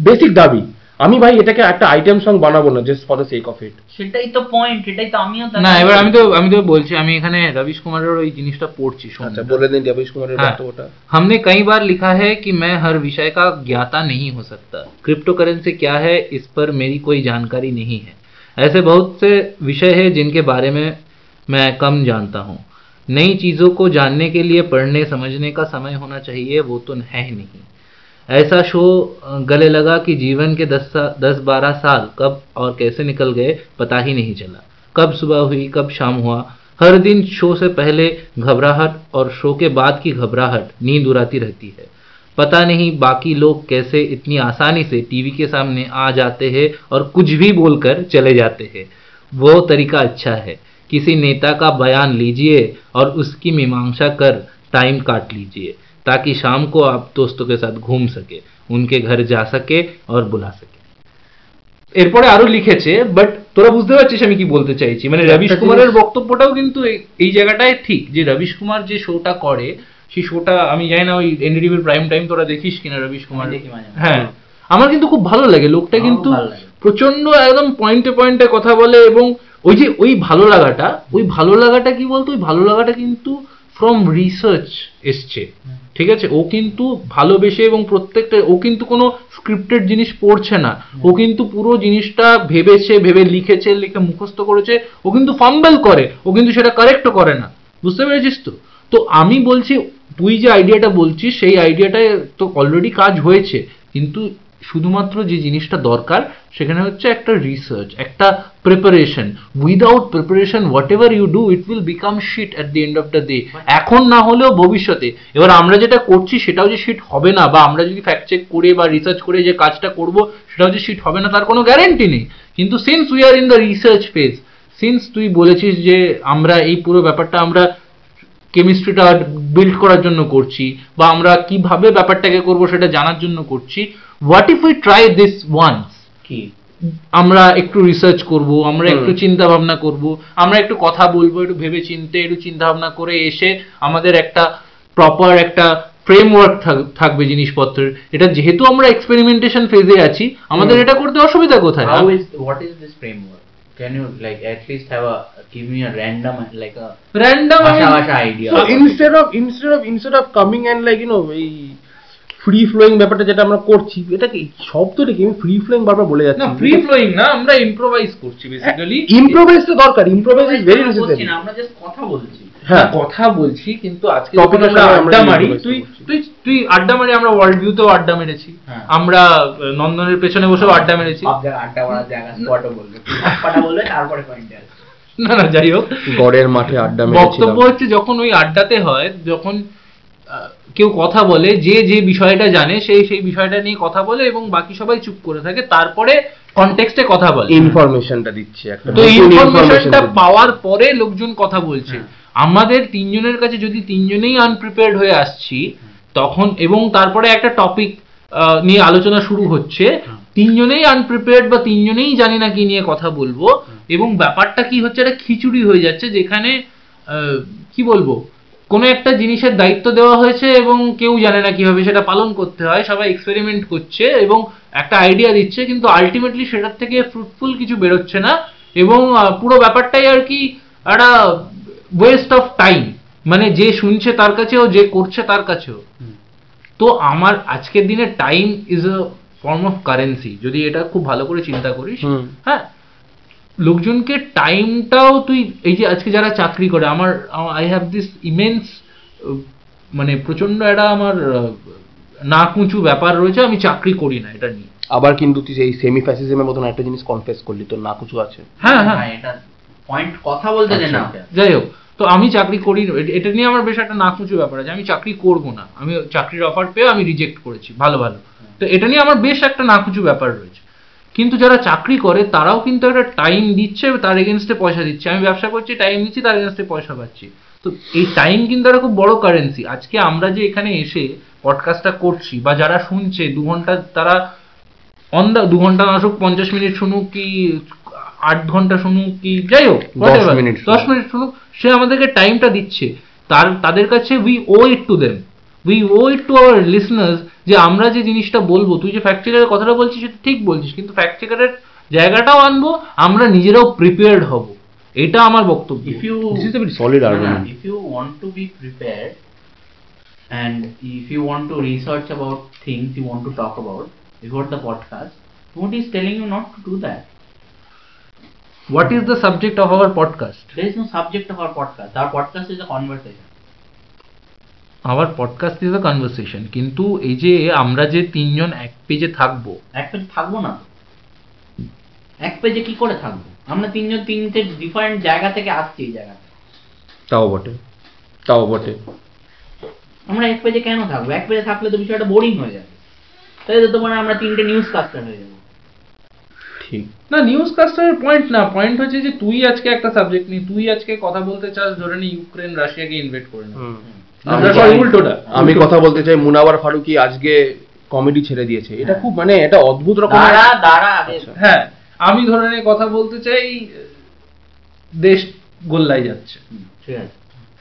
বেসিক দাবি আমি ভাই এটাকে একটা আইটেম সং বানাবো না just for the sake of it সেটাই তো পয়েন্ট এটাই তো আমিও তাই না এবার আমি তো আমি তো বলছি আমি এখানে রবিশ কুমারের ওই জিনিসটা পড়ছি শোন আচ্ছা বলে দিন দেবেশ কুমারের हाँ। বক্তব্যটা हमने कई बार लिखा है कि मैं हर विषय का ज्ञाता नहीं हो सकता क्रिप्टो करेंसी क्या है इस पर मेरी कोई जानकारी नहीं है ऐसे बहुत से विषय हैं जिनके बारे में मैं कम जानता हूँ। नई चीज़ों को जानने के लिए, पढ़ने, समझने का समय होना चाहिए, वो तो है ही नहीं। ऐसा शो गले लगा कि जीवन के दस दस बारह साल कब और कैसे निकल गए, पता ही नहीं चला। कब सुबह हुई, कब शाम हुआ। हर दिन शो से पहले घबराहट और शो के बाद की घबराहट, नींद उड़ाती रहती है। पता नहीं बाकी लोग कैसे इतनी आसानी से टीवी के सामने आ जाते हैं और कुछ भी बोलकर चले जाते हैं। वो तरीका अच्छा है। किसी नेता का बयान लीजिए और उसकी मीमांसा कर टाइम काट लीजिए ताकि शाम को आप दोस्तों के साथ घूम सके उनके घर जा सके और बुला सके এরপরে আরো লিখেছে বাট তোরা বুঝতে পারছিস আমি কি বলতে চাইছি মানে রবিশ একটা কুমারের জিনিস- বক্তব্যটাও কিন্তু এই- এই জায়গাটায় ঠিক যে রবিশ কুমার যে শোটা করে সেই শোটা আমি জানি না ওই এনডিটিভির প্রাইম টাইম তোরা দেখিস কিনা রবিশ কুমার আমি দেখি মাঝে মাঝে। হ্যাঁ আমার কিন্তু খুব ভালো লাগে লোকটা আমারও কিন্তু ভালো লাগে। প্রচণ্ড একদম পয়েন্টে পয়েন্টে কথা বলে এবং ওই যে ওই ভালো লাগাটা ওই ভালো লাগাটা কি বলতো? ওই ভালো লাগাটা কিন্তু ফ্রম রিসার্চ এসছে। ঠিক আছে? ও কিন্তু ভালোবেসে এবং প্রত্যেকটা ও কিন্তু কোনো স্ক্রিপ্টেড জিনিস পড়ছে না। ও কিন্তু পুরো জিনিসটা ভেবেছে ভেবে লিখেছে লিখে মুখস্থ করেছে। ও কিন্তু ফাম্বেল করে। ও কিন্তু সেটা কারেক্টও করে না। বুঝতে পেরেছিস তো? তো আমি বলছি তুই যে আইডিয়াটা বলছিস সেই আইডিয়াটায় তো অলরেডি কাজ হয়েছে। কিন্তু শুধুমাত্র যে জিনিসটা দরকার সেখানে হচ্ছে একটা রিসার্চ একটা preparation without preparation whatever you do it will become shit at the end of the day এখন না হলেও ভবিষ্যতে। এবার আমরা যেটা করছি সেটাও যে শিট হবে না বা আমরা যদি ফ্যাক্ট চেক করে বা রিসার্চ করে যে কাজটা করব সেটাও যে শিট হবে না তার কোনো গ্যারেন্টি নেই। কিন্তু since we are in the research phase since তুই বলেছিস যে আমরা এই পুরো ব্যাপারটা আমরা কেমিস্ট্রিটা বিল্ড করার জন্য করছি বা আমরা কীভাবে ব্যাপারটাকে করব সেটা জানার জন্য করছি what if we try this once কি? আমরা একটু রিসার্চ করব আমরা একটু চিন্তা ভাবনা করব আমরা একটু কথা বলব একটু ভেবে চিনতে একটু চিন্তা ভাবনা করে এসে আমাদের একটা প্রপার একটা ফ্রেমওয়ার্ক থাকবে জিনিসপত্রের। এটা যেহেতু আমরা এক্সপেরিমেন্টেশন ফেজে আছি আমাদের এটা করতে অসুবিধা কোথায় how is what is this framework? Can you like at least have a give me a random like a random ভাষা ভাষা idea. So instead of instead of instead of coming and like you know free flowing ব্যাপারটা যেটা আমরা করছি এটা কি? শব্দটা কি? আমি ফ্রি ফ্লোয়িং বারবার বলে যাচ্ছি। না ফ্রি ফ্লোয়িং না আমরা ইম্প্রোভাইজ করছি বেসিক্যালি ইম্প্রোভাইজ তো দরকার ইম্প্রোভাইজ ইজ ভেরি নেসেসারি আমরা just কথা বলছি। হ্যাঁ। কথা বলছি কিন্তু আজকে আমরা আড্ডা মারি তুই তুই তুই আড্ডা মারি আমরা ওয়ার্ল্ড ভিউতেও আড্ডা মেরেছি। হ্যাঁ। আমরা নন্দনের পেছনে বসেও আড্ডা মেরেছি। আড্ডা মারার জায়গা স্পটও বলবে বলবে তারপরে পয়েন্টে না না যাই হোক। গড়ের মাঠে আড্ডা মেরেছিলাম। বক্তব্য হচ্ছে যখন ওই আড্ডাতে হয় যখন কেউ কথা বলে যে যে বিষয়টা জানে সেই সেই বিষয়টা নিয়ে কথা বলে এবং বাকি সবাই চুপ করে থাকে তারপরে কনটেক্সটে কথা বলে। ইনফরমেশনটা দিচ্ছে তো ইনফরমেশনটা পাওয়ার পরে লোকজন কথা বলছে। হ্যাঁ। আমাদের তিনজনের কাছে যদি তিনজনেই আনপ্রিপেয়ার্ড হয়ে আসছি তখন এবং তারপরে একটা টপিক নিয়ে আলোচনা শুরু হচ্ছে তিনজনেই আনপ্রিপেয়ার্ড বা তিনজনেই জানি না কি নিয়ে কথা বলব এবং ব্যাপারটা কি হচ্ছে একটা খিচুড়ি হয়ে যাচ্ছে যেখানে আহ, কি বলব? কোনো একটা জিনিসের দায়িত্ব দেওয়া হয়েছে এবং কেউ জানে না কীভাবে সেটা পালন করতে হয় সবাই এক্সপেরিমেন্ট করছে এবং একটা আইডিয়া দিচ্ছে কিন্তু আলটিমেটলি সেটার থেকে ফ্রুটফুল কিছু বেরোচ্ছে না এবং পুরো ব্যাপারটাই আর কি একটা ওয়েস্ট অফ টাইম মানে যে শুনছে তার কাছেও যে করছে তার কাছেও। তো আমার আজকের দিনে time is a form of currency যদি এটা খুব ভালো করে চিন্তা করিস। হ্যাঁ লোকজনকে টাইমটাও তুই এই যে আজকে যারা চাকরি করে আমার আই হ্যাভ দিস ইমেন্স মানে প্রচণ্ড একটা আমার আহ, নাক উঁচু ব্যাপার রয়েছে আমি চাকরি করি না এটা নিয়ে। আবার কিন্তু তুই এই সেমি ফ্যাসিজমের মতন একটা জিনিস কনফেস করলি তোর না কিছু আছে। হ্যাঁ হ্যাঁ। হ্যাঁ, এটা পয়েন্ট কথা বলতে দে না। আচ্ছা। যাই হোক তো আমি চাকরি করি না। এটা নিয়ে আমার বেশ একটা নাক উঁচু ব্যাপার আছে আমি চাকরি করব না। আমি চাকরির অফার পেয়ে আমি রিজেক্ট করেছি ভালো ভালো। তো এটা নিয়ে আমার বেশ একটা নাক উঁচু ব্যাপার রয়েছে। কিন্তু যারা চাকরি করে তারাও কিন্তু একটা টাইম দিচ্ছে তার এগেনস্টে পয়সা দিচ্ছে। আমি ব্যবসা করছি টাইম দিচ্ছি তার এগেনস্টে পয়সা পাচ্ছি। তো এই টাইম কিন্তু একটা খুব বড় কারেন্সি আজকে আমরা যে এখানে এসে পডকাস্টটা করছি বা যারা শুনছে দু ঘণ্টা তারা অন দা দু ঘণ্টা না আসুক পঞ্চাশ মিনিট শুনুক কি আট ঘণ্টা শুনুক কি যাই হোক দশ মিনিট শুনুক। দশ মিনিট শুনুক সে আমাদেরকে টাইমটা দিচ্ছে। তার তাদের কাছে we owe it to them we owe it to our listeners যে আমরা যে জিনিসটা বলবো তুই যে ফ্যাক্ট চেকারের কথাটা বলছিস সেটা ঠিক বলছিস কিন্তু ফ্যাক্ট চেকারের জায়গাটাও আনবো আমরা নিজেরাও প্রিপেয়ার্ড হব এটা আমার বক্তব্য if you This is a very solid No, no, argument. if you want to be prepared and if you want to research about things you want to talk about before the podcast nobody is telling you not to do that what is the subject of our podcast there is no subject of our podcast our podcast is a conversation our podcast is a conversation কিন্তু এই যে আমরা যে তিনজন এক পেজে থাকব এক পেজে থাকব না। এক পেজে কি করে থাকব? আমরা তিনজন তিনটে ডিফারেন্ট জায়গা থেকে আসছি এই জায়গাতে। তাও বটে। তাও বটে। আমরা এক পেজে কেন থাকব? এক পেজে থাকলে তো বিষয়টা বোরিং হয়ে যাবে। তাই তো তোমার আমরা তিনটে নিউজ কাস্টার হয়ে যাব। ঠিক। না নিউজ কাস্টারের পয়েন্ট না। পয়েন্ট হচ্ছে যে তুই আজকে একটা সাবজেক্ট নিয়ে তুই আজকে কথা বলতে চাস ধরে নি ইউক্রেন রাশিয়াকে ইনভেট করে না। আমি- সবাই উল্টোটা। আমি কথা বলতে চাই মুনাওয়ার ফারুকি আজকে কমেডি ছেড়ে দিয়েছে। এটা খুব মানে এটা অদ্ভুত আগে। আচ্ছা। হ্যাঁ আমি ধরে নে কথা বলতে চাই দেশ গোল্লায় যাচ্ছে। হুম, ঠিক আছে।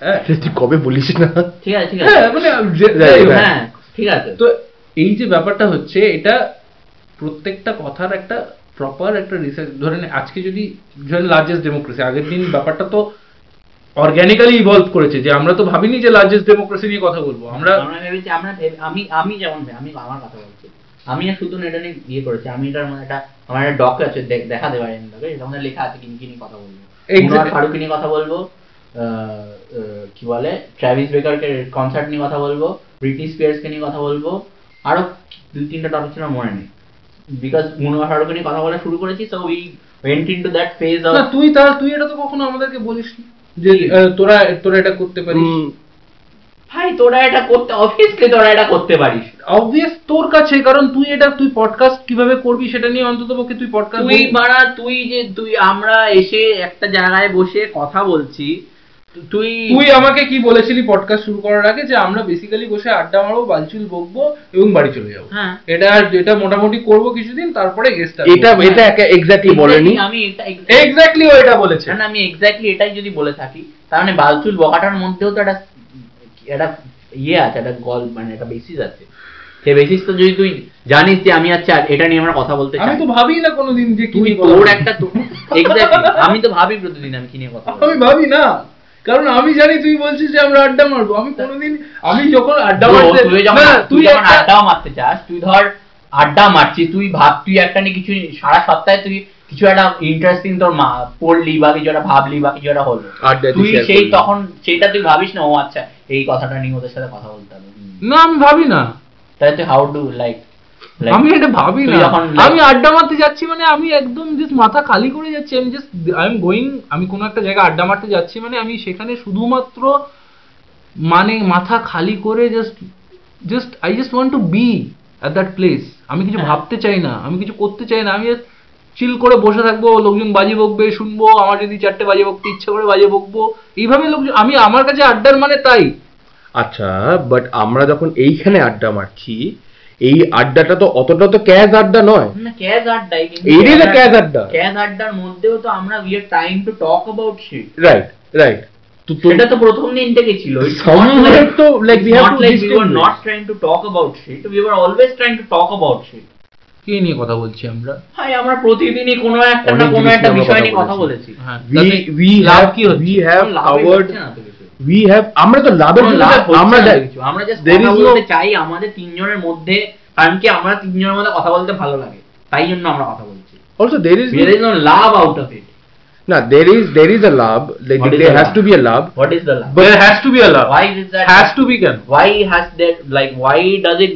হ্যাঁ। তুই কবে বলিস না? ঠিক আছে ঠিক আছে। হ্যাঁ মানে। হ্যাঁ ঠিক আছে। তো এই যে ব্যাপারটা হচ্ছে এটা প্রত্যেকটা কথার একটা প্রপার একটা রিসার্চ ধরেন আজকে যদি ধরেন লার্জেস্ট ডেমোক্রেসি আগের দিন ব্যাপারটা তো অর্গ্যানিক্যালি ইভলভ করেছে যে আমরা তো ভাবিনি যে লার্জেস্ট ডেমোক্রেসি নিয়ে কথা বলব। আমরা আমরা ভেবেছি আমরা আমি আমি যেমন আমি আমার কথা বলছি। আমি আর শুধু এটা নিয়ে ইয়ে করেছি আমি এটার মধ্যে একটা আমার একটা ডক আছে দেখ- দেওয়ার তোকে এটার মধ্যে লেখা আছে কিনি কিনি কথা বলব। ফারুকি নিয়ে কথা বলব কি বলে ট্রাভিস বেকারকে কনসার্ট নিয়ে কথা বলব ব্রিটিশ স্পিয়ার্সকে নিয়ে কথা বলব আরও দুই তিনটা টপিক ছিল মনে নেই। বিকজ মুনার ফারুকি নিয়ে কথা বলা শুরু করেছি so we went into that phase of তুই তার তুই এটা তো কখনো আমাদেরকে বলিস যে তোরা তোরা এটা করতে পারিস। ভাই তোরা এটা করতে অবভিয়াসলি তোরা এটা করতে পারিস। অবভিয়াস তোর কাছে কারণ তুই এটা তুই পডকাস্ট কীভাবে করবি সেটা নিয়ে অন্তত পক্ষে তুই পডকাস্ট তুই মারা তুই যে তুই আমরা এসে একটা জায়গায় বসে কথা বলছি তুই তুই আমাকে কি বলেছিলি পডকাস্ট শুরু করার আগে যে আমরা বেসিক্যালি বসে আড্ডা মারবো বালচুল বকবো এবং বাড়ি চলে যাব। হ্যাঁ। এটা এটা মোটামুটি করব কিছুদিন তারপরে গেস্ট এটা এটা এক্স্যাক্টলি বলেনি। আমি এটা এক্স্যাক্টলি ও এটা বলেছে। না, আমি এক্স্যাক্টলি এটাই যদি বলে থাকি তার মানে বালচুল বকাটার মধ্যেও তো একটা একটা ইয়ে আছে একটা গল মানে একটা বেসিস আছে। সে বেসিস তো যদি তুই জানিস যে আমি আচ্ছা এটা নিয়ে আমরা কথা বলতে আমি তো ভাবি না কোনোদিন যে কি তোর একটা এক্স্যাক্টলি আমি তো ভাবি প্রতিদিন আমি কি নিয়ে কথা আমি ভাবি না। কারণ আমি জানি তুই বলছিস যে আমরা আড্ডা মারবো। আমি কোনোদিন আমি যখন আড্ডা মারতে তুই যখন তুই যখন একটা- আড্ডাও মারতে চাস তুই ধর আড্ডা মারছিস তুই ভাব তুই একটা নিয়ে কিছু সারা সপ্তাহে তুই কিছু একটা ইন্টারেস্টিং তোর মা- পড়লি বা কিছু একটা ভাবলি বা কিছু একটা হলো। তুই সেই তখন সেইটা তুই ভাবিস না ও আচ্ছা এই কথাটা নিয়ে ওদের সাথে কথা বলতে হবে। না আমি ভাবি না। তাই তুই হাউ ডু লাইক আমি এটা ভাবি না আমি আড্ডা মারতে যাচ্ছি মানে আমি একদম জাস্ট মাথা খালি করে যাচ্ছি। আমি জাস্ট আই এম গোয়িং আমি কোনো একটা জায়গায় আড্ডা মারতে যাচ্ছি মানে আমি সেখানে শুধুমাত্র মানে মাথা খালি করে just just I just want to be at that place আমি কিছু হ্যাঁ। ভাবতে চাই না আমি কিছু করতে চাই না। আমি জাস্ট চিল করে বসে থাকব লোকজন বাজে বকবে শুনব আমার যদি চারটে বাজে বকতে ইচ্ছে করে বাজে বকবো। এইভাবে লোকজন আমি আমার কাছে আড্ডার মানে তাই। আচ্ছা বাট আমরা যখন এইখানে আড্ডা মারছি এই আড্ডাটা তো অতটা তো ক্যাজ আড্ডা নয়। না আড্ডাই কিন্তু ক্যাজ আড্ডা ক্যাজ আড্ডার মধ্যেও তো আমরা we are trying to talk about shit right right সেটা তো প্রথম দিন থেকে ছিল। তো, have not to like we were distinguish. not trying to talk about shit we were always trying to talk about shit কে নিয়ে কথা বলছি আমরা? ভাই আমরা প্রতিদিনই কোনো একটা না কোনো একটা বিষয় নিয়ে কথা বলেছি। হ্যাঁ we তাতে we লাভ কি হচ্ছে? we have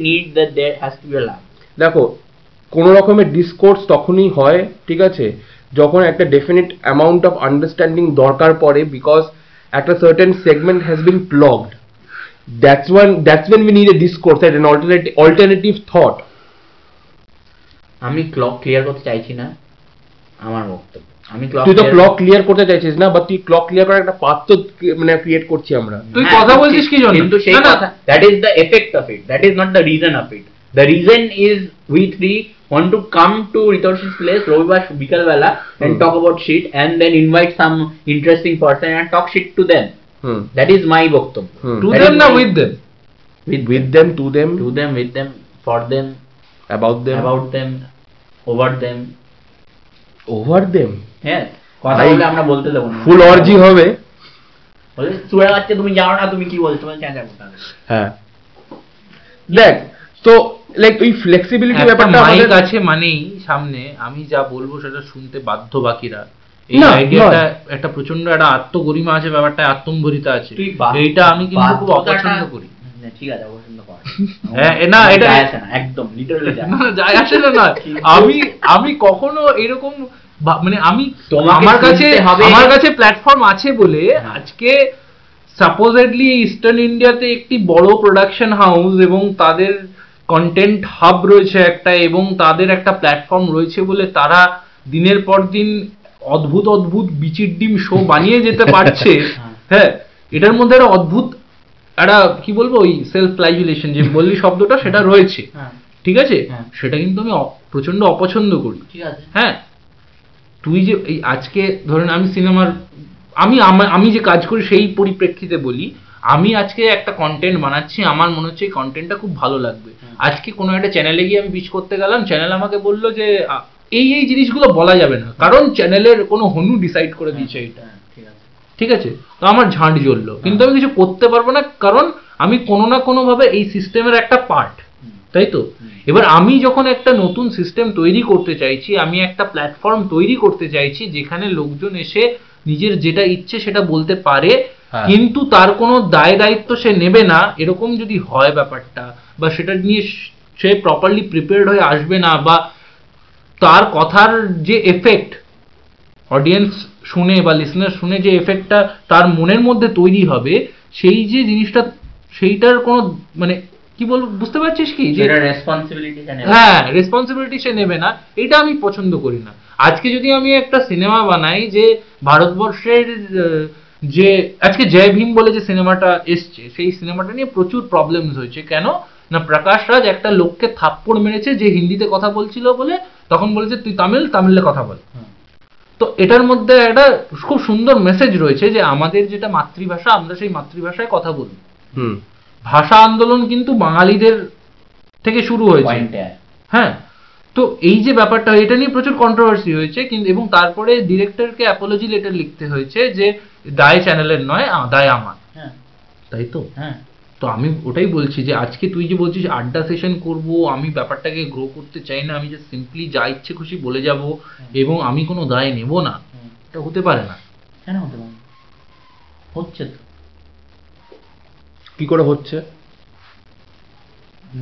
need that their love দেখো কোন রকমের ডিসকোর্স তখনই হয় ঠিক আছে যখন একটা ডেফিনেট অ্যামাউন্ট অফ আন্ডারস্ট্যান্ডিং দরকার পড়ে বিকজ একটা certain segment has been plugged that's one that's when we need a discourse at an alternative alternative thought আমি ক্লক ক্লিয়ার করতে চাইছি না আমার বক্তব্য। আমি ক্লক তুই তো ক্লক ক্লিয়ার করতে চাইছিস না বা তুই ক্লক ক্লিয়ার করার একটা পাথ তো মানে ক্রিয়েট করছি আমরা। তুই কথা বলছিস কি জন্য? কিন্তু সেই। কথা that is the effect of it that is not the reason of it the reason is we three want to come to Ritosh's place রবিবার বিকাল বেলা and Hmm. talk about shit and then invite some interesting person and talk shit to them hmm that is my বক্তব্য হুম To That them is না my- with them? with with them to them to them with them for them about them about them over them over them হ্যাঁ কথা ভাই, বলে আমরা বলতে দেবো না ফুল অর্জি হবে বলে চুড়ে যাচ্ছে তুমি জানো না তুমি কি বলছো মানে চেঁচা করতে হবে হ্যাঁ দেখ তো লাইক ওই ফ্লেক্সিবিলিটি ব্যাপারটা মাইক আমাদের আছে মানেই সামনে আমি যা বলব সেটা শুনতে বাধ্য বাকিরা। এই আইডিয়াটা একটা প্রচণ্ড একটা আত্মগরিমা আছে ব্যাপারটা আত্মম্ভরিতা আছে। এইটা আমি কিন্তু খুব অপছন্দ করি। ঠিক আছে অপছন্দ কর। [LAUGHS] হ্যাঁ, না, এটা- যায় আসে না, একদম লিটারালি যায় না, না, যায় আসে না না। [LAUGHS] আমি আমি কখনো এরকম মানে আমি আমার কাছে আমার কাছে প্ল্যাটফর্ম আছে বলে। আজকে সাপোজেডলি ইস্টার্ন ইন্ডিয়াতে একটি বড় প্রোডাকশন হাউস এবং তাদের কন্টেন্ট হাব রয়েছে একটা এবং তাদের একটা প্ল্যাটফর্ম রয়েছে বলে তারা দিনের পর দিন অদ্ভুত অদ্ভুত বিচির ডিম শো বানিয়ে যেতে পারছে। [LAUGHS] হ্যাঁ। এটার মধ্যে একটা অদ্ভুত একটা কি বলব ওই সেলফ প্লাইজুলেশন যে বললি শব্দটা সেটা রয়েছে। হ্যাঁ, ঠিক আছে? হ্যাঁ। সেটা কিন্তু আমি প্রচণ্ড অপছন্দ করি। হ্যাঁ। তুই যে এই আজকে ধরেন আমি সিনেমার আমা- আমি যে কাজ করি সেই পরিপ্রেক্ষিতে বলি আমি আজকে একটা কন্টেন্ট বানাচ্ছি আমার মনে হচ্ছে এই কন্টেন্টটা খুব ভালো লাগবে। আজকে কোনো একটা চ্যানেলে গিয়ে আমি পিচ করতে গেলাম চ্যানেল আমাকে বলল যে এই এই জিনিসগুলো বলা যাবে না। কারণ চ্যানেলের কোনো হনু ডিসাইড করে দিয়েছে এটা। হ্যাঁ, ঠিক আছে। ঠিক আছে? তো আমার ঝাঁট জ্বললো। কিন্তু আমি কিছু করতে পারব না কারণ আমি কোনো না কোনোভাবে এই সিস্টেমের একটা পার্ট তাই তো? এবার আমি যখন একটা নতুন সিস্টেম তৈরি করতে চাইছি আমি একটা প্ল্যাটফর্ম তৈরি করতে চাইছি যেখানে লোকজন এসে নিজের যেটা ইচ্ছে সেটা বলতে পারে হ্যাঁ। কিন্তু তার কোনো দায় দায়িত্ব সে নেবে না এরকম যদি হয় ব্যাপারটা বা সেটা নিয়ে সে প্রপারলি প্রিপেয়ার্ড হয়ে আসবে না বা তার কথার যে এফেক্ট অডিয়েন্স শুনে বা লিসনার শুনে যে এফেক্টটা তার মনের মধ্যে তৈরি হবে সেই যে জিনিসটা সেইটার কোনো মানে কি বল বুঝতে পারছিস কি? যে রেসপন্সিবিলিটি হ্যাঁ রেসপন্সিবিলিটি সে নেবে না এটা আমি পছন্দ করি না। আজকে যদি আমি একটা সিনেমা বানাই যে ভারতবর্ষের যে আজকে জয় ভীম বলে যে সিনেমাটা এসছে সেই সিনেমাটা নিয়ে প্রচুর প্রবলেমস হয়েছে। কেন? না প্রকাশ রাজ একটা লোককে থাপ্পড় মেরেছে যে হিন্দিতে কথা বলছিল বলে তখন বলেছে তুই তামিল তামিলে কথা বল। তো এটার মধ্যে একটা খুব সুন্দর মেসেজ রয়েছে যে আমাদের যেটা মাতৃভাষা আমরা সেই মাতৃভাষায় কথা বলি। হুম। ভাষা আন্দোলন কিন্তু বাঙালিদের থেকে শুরু হয়েছে। হ্যাঁ। তো এই যে ব্যাপারটা এটা নিয়ে প্রচুর কন্ট্রোভার্সি হয়েছে কিন্তু এবং তারপরে ডিরেক্টরকে অ্যাপোলজি লেটার লিখতে হয়েছে যে দায় চ্যানেলের নয় দায় আমার। হ্যাঁ। তাই তো? হ্যাঁ। তো আমি ওটাই বলছি যে আজকে তুই যে বলছিস আড্ডা সেশন করব আমি ব্যাপারটাকে গ্রো করতে চাই না আমি যে সিম্পলি যা ইচ্ছে খুশি বলে যাব এবং আমি কোনো দায় নেব না। এটা হতে পারে না। কেন হতে পারে হচ্ছে তো। কি করে হচ্ছে?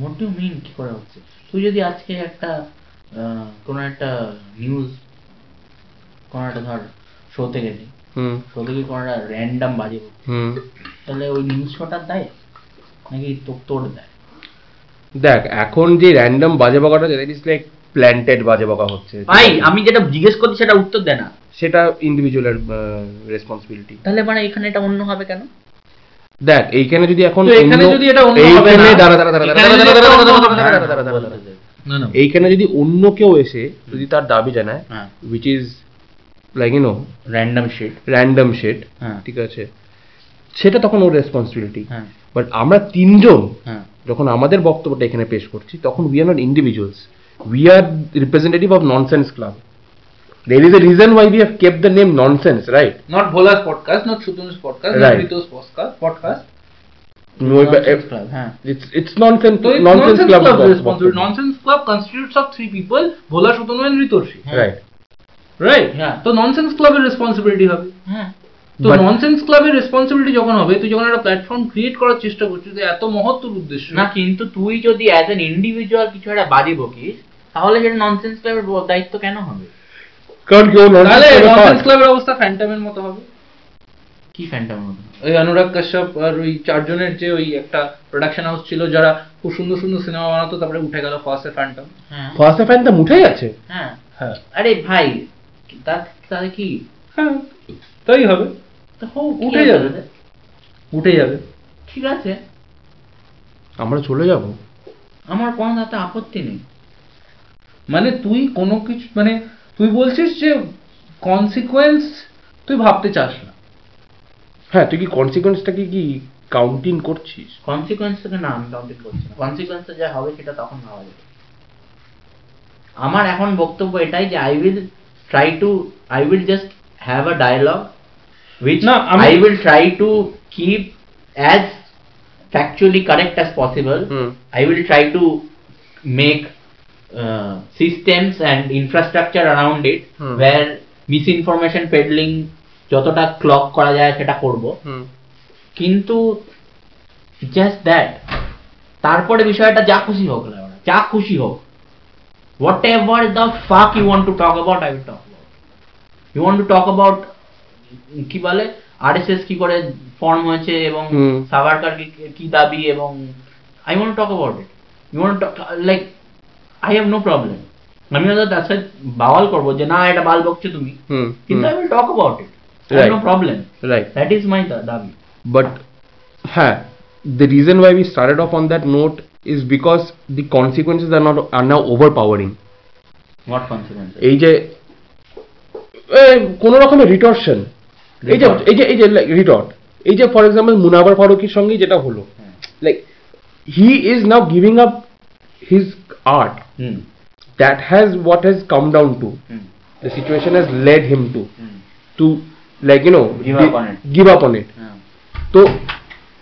হোয়াট ডু মিন কি করে হচ্ছে? তুই যদি আজকে একটা কোনো একটা নিউজ কোনো একটা ধর শোতে গেলি হুম। শো থেকে কোনো একটা র্যান্ডাম বাজে তাহলে ওই নিউজ শোটার দেয়? নাকি তো তোর দেয়? দেখ এখন যে র্যান্ডম বাজে বকাটা দ্যাট ইজ লাইক প্ল্যান্টেড বাজে বকা হচ্ছে। ভাই আমি যেটা জিজ্ঞেস করছি সেটা উত্তর দে না। সেটা ইন্ডিভিজুয়ালের রেসপন্সিবিলিটি তাহলে মানে এখানে এটা অন্য হবে কেন? দেখ এইখানে যদি এখন অন্য- যদি এটা অন্য হবে এইখানে না, দাঁড়া দাঁড়া দাঁড়া দাঁড়া দাঁড়া দাঁড়া দাঁড়া দাঁড়া। এইখানে যদি অন্য কেউ এসে যদি তার দাবি জানায় which is like you know random shit random shade ঠিক আছে সেটা তখন ওর রেসপন্সিবিলিটি হ্যাঁ। বাট আমরা তিনজন হ্যাঁ। যখন আমাদের বক্তব্যটা এখানে পেশ করছি তখন we are not individuals we are representative of nonsense club there is a reason why we have kept the name nonsense right? Not Bhola's podcast not Sutanu's podcast Right. Rito's podcast podcast Nonsense club, হ্যাঁ it's it's nonsense So it's nonsense nonsense club club is. Nonsense club constitutes of three people, Bhola, Sutanu and Ritorshi. right Right? Yeah. তো nonsense ক্লাবের responsibility হবে হ্যাঁ তো nonsense ক্লাবের responsibility যখন হবে তুই যখন একটা প্ল্যাটফর্ম ক্রিয়েট করার চেষ্টা করছিস যে এত মহত্তর উদ্দেশ্য না কিন্তু তুই যদি অ্যাজ ইন্ডিভিজুয়াল কিছু একটা বাজে বকিস তাহলে সেটা ননসেন্স ক্লাবের দায়িত্ব কেন হবে কারণ কেউ ননসেন্স ক্লাবের অবস্থা ফ্যান্টামের মতো হবে কি ফ্যান্টাম ওই অনুরাগ কাশ্যপ আর ওই চারজনের যে ওই একটা প্রোডাকশন হাউস ছিল যারা খুব সুন্দর সুন্দর সিনেমা বানাতো তারপরে উঠে গেল ফার্স্টে ফ্যান্টাম হ্যাঁ। ফার্স্ট উঠে গেছে হ্যাঁ। হ্যাঁ। আরে ভাই তার তাহলে কি? হ্যাঁ তাই হবে। উঠে যাবে। উঠে যাবে। ঠিক আছে। আমরা চলে যাব। আমার কোনো তাতে আপত্তি নেই। মানে তুই কোনো কিছু মানে তুই বলছিস যে কনসিকোয়েন্স তুই ভাবতে চাস না। হ্যাঁ তুই কি কনসিকোয়েন্সটাকে কি কাউন্টিং করছিস কনসিকোয়েন্স থেকে না আমি কাউন্টিং করছি না কনসিকোয়েন্স যা হবে সেটা তখন ভাবা যাবে আমার এখন বক্তব্য এটাই যে I will try to I will just have a dialogue which না, আমি- I will try to keep as factually correct as possible. Hmm I will try to make uh, systems and infrastructure around it Hmm. where misinformation peddling যতটা ক্লক করা যায় সেটা করব। কিন্তু just that তারপরে বিষয়টা যা খুশি হোক না যা খুশি হোক whatever the fuck you want to talk about I will talk about you want to talk about কি বলে আরএসএস কি করে ফর্ম হয়েছে এবং। সাভারকার কি দাবি এবং I want talk about it you want talk like I have no problem আমি হয়তো তার সাথে বাওয়াল করব যে না এটা বাল বকছো তুমি। হুম কিন্তু I will talk about it Right. No problem right that is my দাবি But huh, the reason why we started off on that note is because the consequences are not are now overpowering. What consequence এই যে কোন রকমের রিটর্শন এই যে Retort. এই যে এই যে রিটর্ট এই যে ফর এক্সাম্পল মুনাবার ফারুকির সঙ্গে যেটা হলো হ্যাঁ। Like he is now giving up his art hmm that has what has come down to hmm the situation has led him to hmm to like it. give up on it. হ্যাঁ তো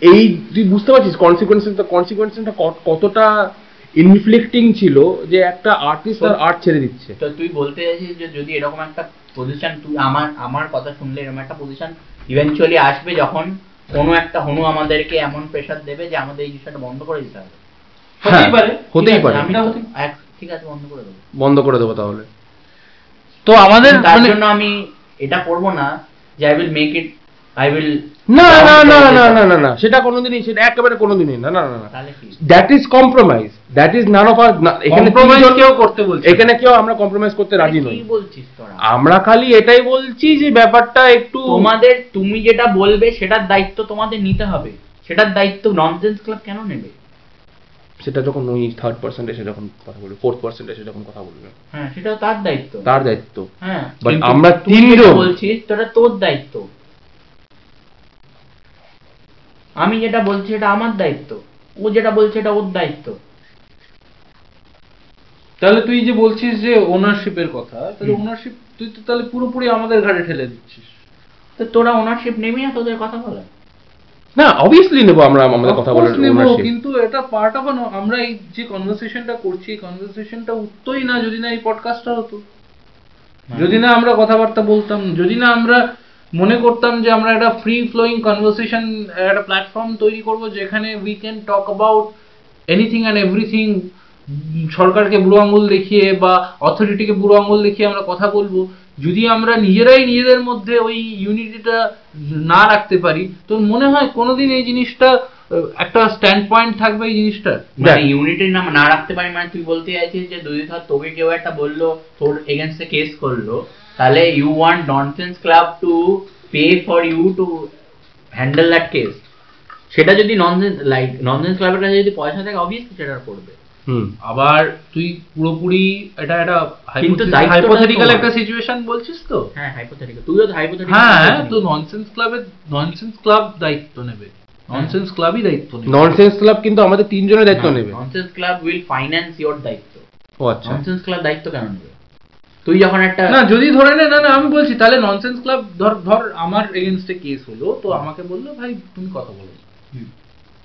এই তুই বুঝতে পারছিস কনসিকুয়েন্সটা কনসিকুয়েন্সটা কতটা inflicting ছিল যে একটা আর্টিস্ট তার আর্ট ছেড়ে দিচ্ছে। তো তুই বলতে চাইছিস যে যদি এরকম একটা পজিশন তুই আমার আমার কথা শুনলে এরকম একটা পজিশন ইভেনচুয়ালি আসবে যখন কোনো একটা হনু আমাদেরকে এমন প্রেশার দেবে যে আমাদের এই জিনিসটা বন্ধ করে দিতে হবে। হ্যাঁ, হতেই পারে। হতেই ঠিক আছে বন্ধ করে দেবো। বন্ধ করে দেবো তাহলে। তো আমাদের তার মানে- জন্য আমি এটা করব না। যে I will make it I will না না না না না না না সেটা কোনোদিনই সেটা একেবারে কোনোদিনই না না না না that is compromise that is none of আর এখানে compromise কেউ করতে বলছে এখানে কেউ আমরা কম্প্রোমাইজ করতে রাজি নই। বলছিস তোরা? আমরা খালি এটাই বলছি যে ব্যাপারটা একটু তোমাদের তুমি যেটা বলবে সেটার দায়িত্ব তোমাদের নিতে হবে। সেটার দায়িত্ব ননসেন্স ক্লাব কেন নেবে? সেটা যখন ওই থার্ড পার্সেন্ট এসে যখন কথা বলবে ফোর্থ পার্সেন্ট এসে যখন কথা বলবে। হ্যাঁ সেটাও তার দায়িত্ব। তার দায়িত্ব। হ্যাঁ বাট আমরা তিনজন। বলছিস তোটা তোর দায়িত্ব। আমি যেটা বলছি এটা আমার দায়িত্ব। ও যেটা বলছে এটা ওর দায়িত্ব। তাহলে তুই যে বলছিস যে ওনারশিপের কথা তাহলে ওনারশিপ তুই তো তাহলে পুরোপুরি আমাদের ঘাড়ে ঠেলে দিচ্ছিস। তো তোরা ওনারশিপ নেবি না তোদের কথা বলে? না অবভিয়াসলি নেব আমরা আমাদের কথা বলার ownership। কিন্তু এটা পার্ট অফ আমরা এই যে কনভারসেশনটা করছি এই কনভারসেশনটা উঠতোই না যদি না এই পডকাস্টটা হতো যদি না আমরা কথাবার্তা বলতাম যদি না আমরা মনে করতাম যে আমরা একটা ফ্রি ফ্লোয়িং কনভারসেশন একটা প্ল্যাটফর্ম তৈরি করব যেখানে we can talk about anything and everything সরকারকে বুড়ো আঙুল দেখিয়ে বা অথরিটিকে বুড়ো আঙুল দেখিয়ে আমরা কথা বলব যদি আমরা নিজেরাই নিজেদের মধ্যে ওই ইউনিটিটা না রাখতে পারি তো মনে হয় কোনোদিন এই জিনিসটা একটা স্ট্যান্ড পয়েন্ট থাকবে এই জিনিসটার। মানে দেখ। নাম না রাখতে পারি মানে তুই বলতে চাইছিস যে যদি ধর তোকে কেউ একটা বলল তোর এগেনস্টে কেস করল তাহলে you want nonsense club to pay for you to handle that case সেটা যদি ননসেন্স লাইক ননসেন্স ক্লাবের কাছে যদি পয়সা থাকে অবভিয়াসলি সেটা করবে। আবার তুই পুরোপুরি এটা একটা কিন্তু হাইপোথেটিক্যাল একটা সিচুয়েশন বলছিস তো? হ্যাঁ হাইপোথেটিক্যাল তুইও হাইপোথেটিক্যাল হ্যাঁ তো ননসেন্স ক্লাবের ননসেন্স ক্লাব দায়িত্ব নেবে। ননসেন্স ক্লাবই দায়িত্ব নেবে। ননসেন্স ক্লাব কিন্তু আমাদের তিনজনের দায়িত্ব নেবে। Nonsense club will finance your দায়িত্ব। ও আচ্ছা। ননসেন্স ক্লাব দায়িত্ব কেন নেবে? তুই যখন একটা না যদি ধরে নে না না আমি বলছি তাহলে ননসেন্স ক্লাব ধর ধর আমার এগেনস্টে কেস হলো তো আমাকে বলল ভাই তুমি কথা বলো। হুম।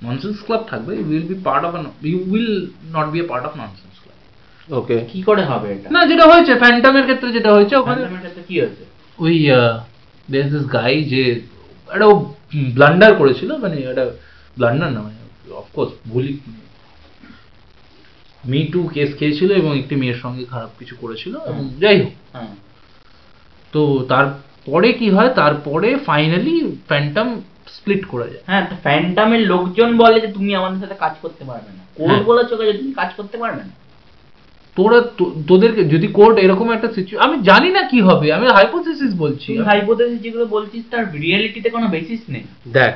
ননসেন্স ক্লাব থাকবে you will be part of you will not be a part of nonsense club okay কি করে হবে এটা? না যেটা হয়েছে ফ্যান্টামের ক্ষেত্রে যেটা হয়েছে ওখানে Phantom এর ক্ষেত্রে কি হয়েছে? ওই দেশ দিস গাই যে একটা ব্লান্ডার করেছিল মানে একটা ব্লান্ডার না মানে অফকোর্স ভুলই মি টু কেস খেয়েছিল এবং একটি মেয়ের সঙ্গে খারাপ কিছু করেছিল এবং যাই হোক। হ্যাঁ। তো তারপরে কি হয় তারপরে ফাইনালি ফ্যান্টাম স্প্লিট করে যায় হ্যাঁ তো ফ্যান্টামের লোকজন বলে যে তুমি আমাদের সাথে কাজ করতে পারবে না। কোর্ট ওকে যে তুমি কাজ করতে পারবে না। তোরা তোদেরকে যদি কোর্ট এরকম একটা সিচুয়েশন আমি জানি না কি হবে আমি হাইপোথেসিস বলছি। হাইপোথেসিস যেগুলো বলছিস তার রিয়েলিটিতে কোনো বেসিস নেই। দেখ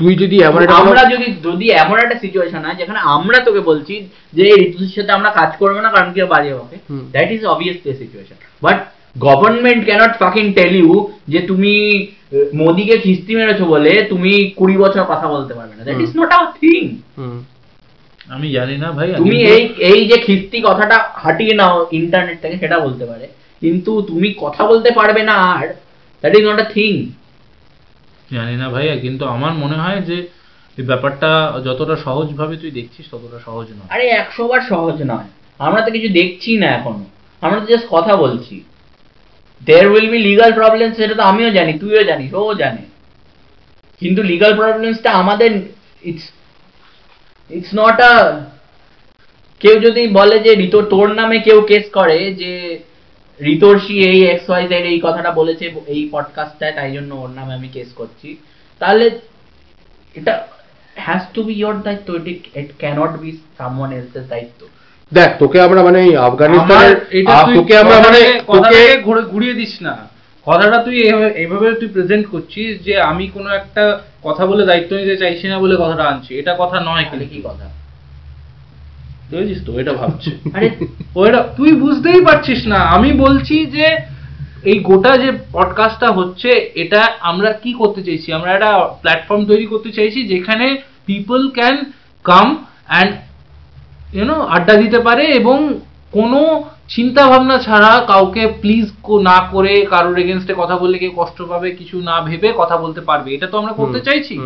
তুই যদি এমন একটা আমরা যদি যদি এমন একটা সিচুয়েশন হয় যেখানে আমরা তোকে বলছি যে এই ঋতুর সাথে আমরা কাজ করব না কারণ কি বাজে হবে। That is obviously situation but government can't fucking tell you যে তুমি মোদিকে খিস্তি মেরেছো বলে তুমি কুড়ি বছর কথা বলতে পারবে না। That is not our thing আমি জানি না ভাই তুমি এই এই যে খিস্তি কথাটা হাটিয়ে নাও ইন্টারনেট থেকে সেটা বলতে পারে। কিন্তু তুমি কথা বলতে পারবে না আর that is not a thing জানি না ভাইয়া কিন্তু আমার মনে হয় যে এই ব্যাপারটা যতটা সহজভাবে তুই দেখছিস ততটা সহজ নয়। আরে একশো বার সহজ নয়। আমরা তো কিছু দেখছি না এখনও। আমরা তো জাস্ট কথা বলছি। There will be legal problem সেটা তো আমিও জানি, তুইও জানিস, ও জানে। কিন্তু লিগাল প্রবলেমসটা আমাদের ইটস ইটস নট আ কেউ যদি বলে যে ঋতু তোর নামে কেউ কেস করে যে ঋতর্ষি এই এক্স ওয়াই জেড এই কথাটা বলেছে এই পডকাস্টটায় তাই জন্য ওর নামে আমি কেস করছি। তাহলে এটা হ্যাজ টু বি ইয়োর দায়িত্ব ইট ক্যানট বি সামওয়ান এলসের দায়িত্ব। দেখ তোকে আমরা মানে আফগানিস্তানের তুই তোকে আমরা মানে তোকে ঘুরিয়ে দিস না। কথাটা তুই এভাবে- এভাবে তুই প্রেজেন্ট করছিস যে আমি কোনো একটা কথা বলে দায়িত্ব নিতে চাইছি না বলে কথাটা আনছি। এটা কথা নয় কি কথা? বুঝেছিস তো? এটা ভাবছে। [LAUGHS] আরে ও এটা তুই বুঝতেই পারছিস না। আমি বলছি যে এই গোটা যে পডকাস্টটা হচ্ছে এটা আমরা কি করতে চাইছি? আমরা একটা প্ল্যাটফর্ম তৈরি করতে চাইছি যেখানে people can come and you know আড্ডা দিতে পারে এবং কোনো চিন্তা ভাবনা ছাড়া কাউকে প্লিজ না করে কারোর এগেনস্টে কথা বললে কেউ কষ্ট পাবে কিছু না ভেবে কথা বলতে পারবে। এটা তো আমরা করতে চাইছি।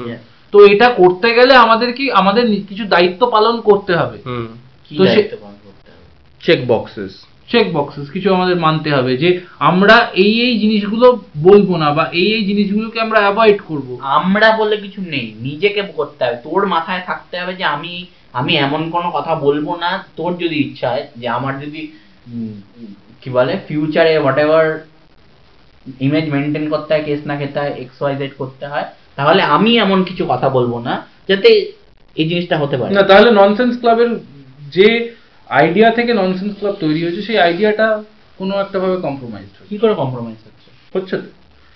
তো এটা করতে গেলে আমাদের কি আমাদের কিছু দায়িত্ব পালন করতে হবে। তো সে- দায়িত্ব পালন করতে হবে? চেক বক্সেস চেক বক্সেস কিছু আমাদের মানতে হবে যে আমরা এই এই জিনিসগুলো বলব না বা এই এই জিনিসগুলোকে আমরা অ্যাভয়েড করব। আমরা বলে কিছু নেই নিজেকে করতে হবে। তোর মাথায় থাকতে হবে যে আমি আমি এমন কোনো কথা বলব না তোর যদি ইচ্ছা হয় যে আমার যদি কি বলে ফিউচারে হোয়াট এভার ইমেজ মেনটেন করতে হয় কেস না খেতে হয় এক্স ওয়াই জেড করতে হয় তাহলে আমি এমন কিছু কথা বলব না যাতে এই জিনিসটা হতে পারে। না তাহলে ননসেন্স ক্লাবের যে আইডিয়া থেকে ননসেন্স ক্লাব তৈরি হয়েছে সেই আইডিয়াটা কোনো একটা ভাবে কম্প্রোমাইজ কি করে কম্প্রোমাইজ হচ্ছে? হচ্ছে তো।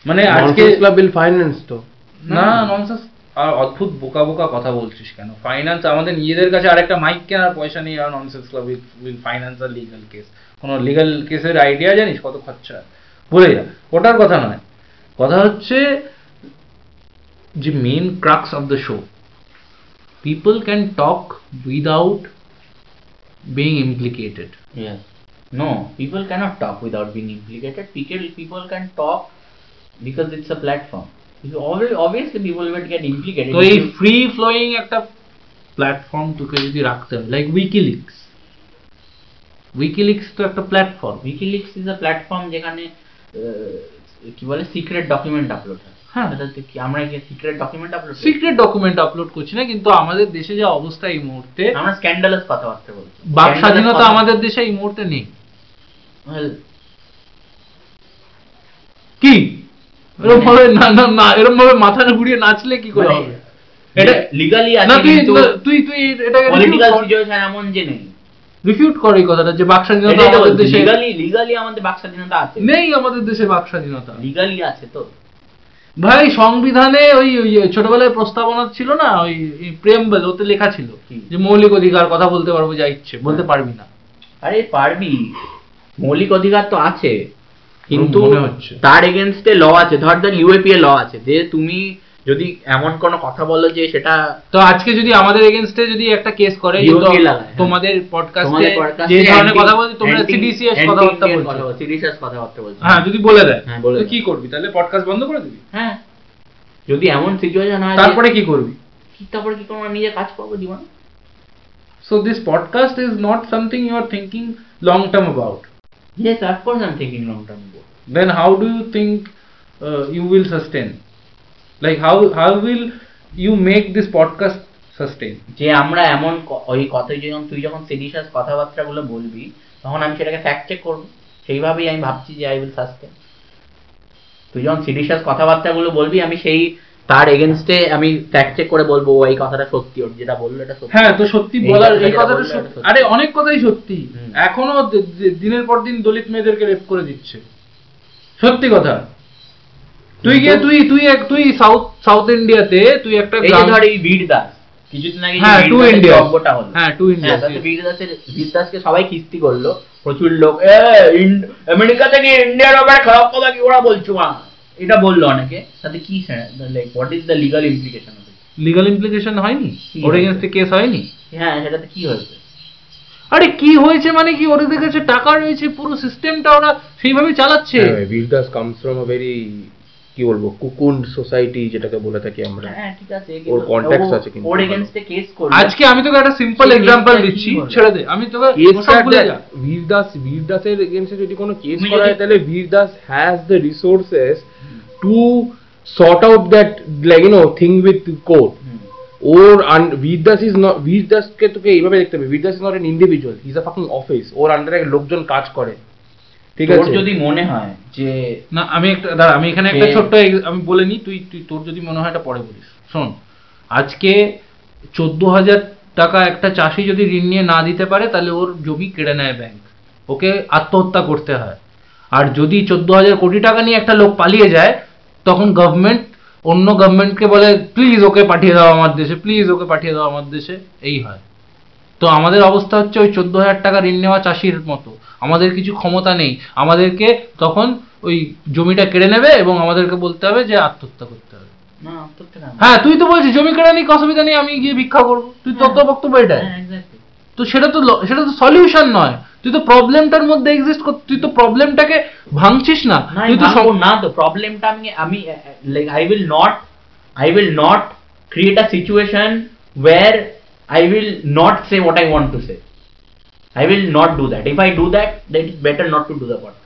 মানে আজকে ক্লাব বিল ফাইন্যান্স তো। না ননসেন্স আর অদ্ভুত বোকা বোকা কথা বলছিস কেন ফাইন্যান্স আমাদের নিজেদের কাছে আরেকটা মাইক কেনার পয়সা নেই আর ননসেন্স ক্লাব উইল ফাইন্যান্স আর লিগাল কেস কোনো লিগাল কেসের আইডিয়া জানিস কত খরচা বলে যা ওটার কথা নয় কথা হচ্ছে যে main crux of the show people can talk without being implicated Yes. No, people cannot talk without being implicated. People people can talk because it's a platform. তো এই ফ্রি ফ্লোয়িং একটা প্ল্যাটফর্ম তোকে যদি রাখতে হবে লাইক উইকিলিক্স উইকিলিক্স তো একটা platform WikiLeaks is a platform যেখানে কি বলে সিক্রেট ডকুমেন্ট আপলোড হয়। হ্যাঁ। কি আমরা কি secret document upload secret document upload করছি না কিন্তু আমাদের দেশে যে অবস্থা এই মুহূর্তে আমরা স্ক্যান্ডালাস কথাবার্তা বলছি। বাক স্বাধীনতা আমাদের দেশে এই মুহূর্তে নেই। কি? এরকম ভাবে না না না এরকম ভাবে মাথা ঘুরিয়ে নাচলে কি করে মানে হবে? এটা লিগালি আছে না, তুই তুই এটাকে পলিটিক্যাল সিচুয়েশন এমন যে নেই। রিফিউট কর এই কথাটা যে বাক স্বাধীনতা আমাদের দেশে লিগালি লিগালি আমাদের বাক স্বাধীনতা আছে। নেই আমাদের দেশে বাক স্বাধীনতা লিগালি আছে তো। ভাই সংবিধানে ওই ছোটবেলায় প্রস্তাবনা ছিল না? ওই প্রেমবেল ওতে লেখা ছিল কি? যে মৌলিক অধিকার কথা বলতে পারব যা ইচ্ছে বলতে পারবি না। আরে পারবি। মৌলিক অধিকার তো আছে। কিন্তু। তার এগেনস্টে ল আছে। ধর ধর ইউএপিএ ল আছে যে তুমি যদি এমন কোনো কথা বলো যে সেটা তো আজকে যদি আমাদের এগেনস্টে যদি একটা কেস করে হ্যাঁ। তোমাদের পডকাস্টে যে ধরনের কথা বলছো তোমরা anti কথাবার্তা বলছো। serious কথাবার্তা বলছো। হ্যাঁ যদি বলে দেয়। হ্যাঁ, বলে তো কি করবি? তাহলে পডকাস্ট বন্ধ করে দিবি? হ্যাঁ। যদি এমন সিচুয়েশন হয় তারপরে কি করবি? কি তারপরে কি করব? নিজে কাজ করব জীবন। So this podcast is not something you are thinking long term about. Yes, of course I'm thinking long term goal. Then how do you think uh, you will sustain? Like how how will you make this podcast sustain? যে আমরা এমন ওই কথা যখন তুই যখন serious কথাবার্তা গুলো বলবি তখন আমি সেটাকে ফ্যাক্ট চেক করব সেইভাবেই আমি ভাবছি যে আই উইল সাস্টেন তুই যখন সিরিয়াস কথাবার্তা গুলো বলবি আমি সেই তার এগেনস্টে আমি ফ্যাক্ট চেক করে বলব এই কথাটা সত্যি ওর যেটা বলল এটা সত্যি। হ্যাঁ তো সত্যি বলার এই কথাটা সত্যি আরে অনেক কথাই সত্যি। এখনও দিনের পর দিন দলিত মেয়েদেরকে রেপ করে দিচ্ছে। সত্যি কথা। তুই গিয়ে তুই তুই এক তুই সাউথ সাউথ ইন্ডিয়াতে তুই একটা এই ধর এই বীর দাস কিছুদিন আগে হ্যাঁ টু ইন্ডিয়া হলো। হ্যাঁ টু ইন্ডিয়া বীর দাসের বীর দাসকে সবাই কিস্তি করল। প্রচুর লোক এ আমেরিকা থেকে ইন্ডিয়ার ব্যাপারে খারাপ কথা কি ওরা বলছো মা? এটা বলল অনেকে তাতে কি like what is the legal implication of legal implication হয়নি? ওর? এগেনস্টে কেস হয়নি? হ্যাঁ সেটাতে কি হয়েছে? আরে কি হয়েছে মানে কি? ওদের কাছে টাকা রয়েছে পুরো সিস্টেমটা ওরা সেইভাবে চালাচ্ছে। ভিলদাস কামস ফ্রম আ ভেরি কি বলব কুকুন্ড সোসাইটি যেটাকে বলে থাকি আমরা। হ্যাঁ ঠিক আছে ওর ও- আছে কিন্তু। ওর ভালো। এগেনস্টে কেস করল আজকে আমি তোকে একটা সিম্পল এক্সাম্পল দিচ্ছি ছেড়ে দে আমি তোকে ভিরদাস ভিরদাসের এগেন্সে যদি কোনো কেস করা হয় তাহলে ভিরদাস has the resources two sort out that like you no thing with court hmm. Or ভিরদাস is not ভিরদাসকে তোকে এইভাবে দেখতে হবে। ভিরদাস is not an individual is a fucking office ওর আন্ডারে লোকজন কাজ করে। ঠিক তোর আছে? যদি মনে হয় যে না আমি একটা দাঁড়া আমি এখানে একটা ছোট্ট আমি বলে নিই তুই তুই তোর যদি মনে হয় এটা পরে বলিস। শোন আজকে চোদ্দ হাজার টাকা একটা চাষি যদি ঋণ নিয়ে না দিতে পারে তাহলে ওর জমি কেড়ে নেয় ব্যাংক ওকে আত্মহত্যা করতে হয়। আর যদি চোদ্দ হাজার কোটি টাকা নিয়ে একটা লোক পালিয়ে যায় তখন গভর্নমেন্ট অন্য গভর্নমেন্টকে বলে প্লিজ ওকে পাঠিয়ে দাও আমার দেশে প্লিজ ওকে পাঠিয়ে দাও আমার দেশে। এই হয়। তো আমাদের অবস্থা হচ্ছে ওই চোদ্দ হাজার টাকা ঋণ নেওয়া চাষির মতো। আমাদের কিছু ক্ষমতা নেই। আমাদেরকে তখন ওই জমিটা কেড়ে নেবে এবং আমাদেরকে বলতে হবে যে আত্মহত্যা করতে হবে? হ্যাঁ তুই তো বলছিস জমি কেড়ে নিক অসুবিধা নেই আমি গিয়ে ভিক্ষা করব। তুই তোর তো বক্তব্য এটাই। হ্যাঁ. তো সেটা তো সেটা তো সলিউশন নয়। তুই তো প্রবলেমটার মধ্যে এক্সিস্ট কর তুই তো প্রবলেমটাকে ভাঙছিস না। তুই তো না তো। প্রবলেমটা আমি আমি like I will not I will not create a situation where I will not say what I want to say I will not do that if I do that that is better not to do the podcast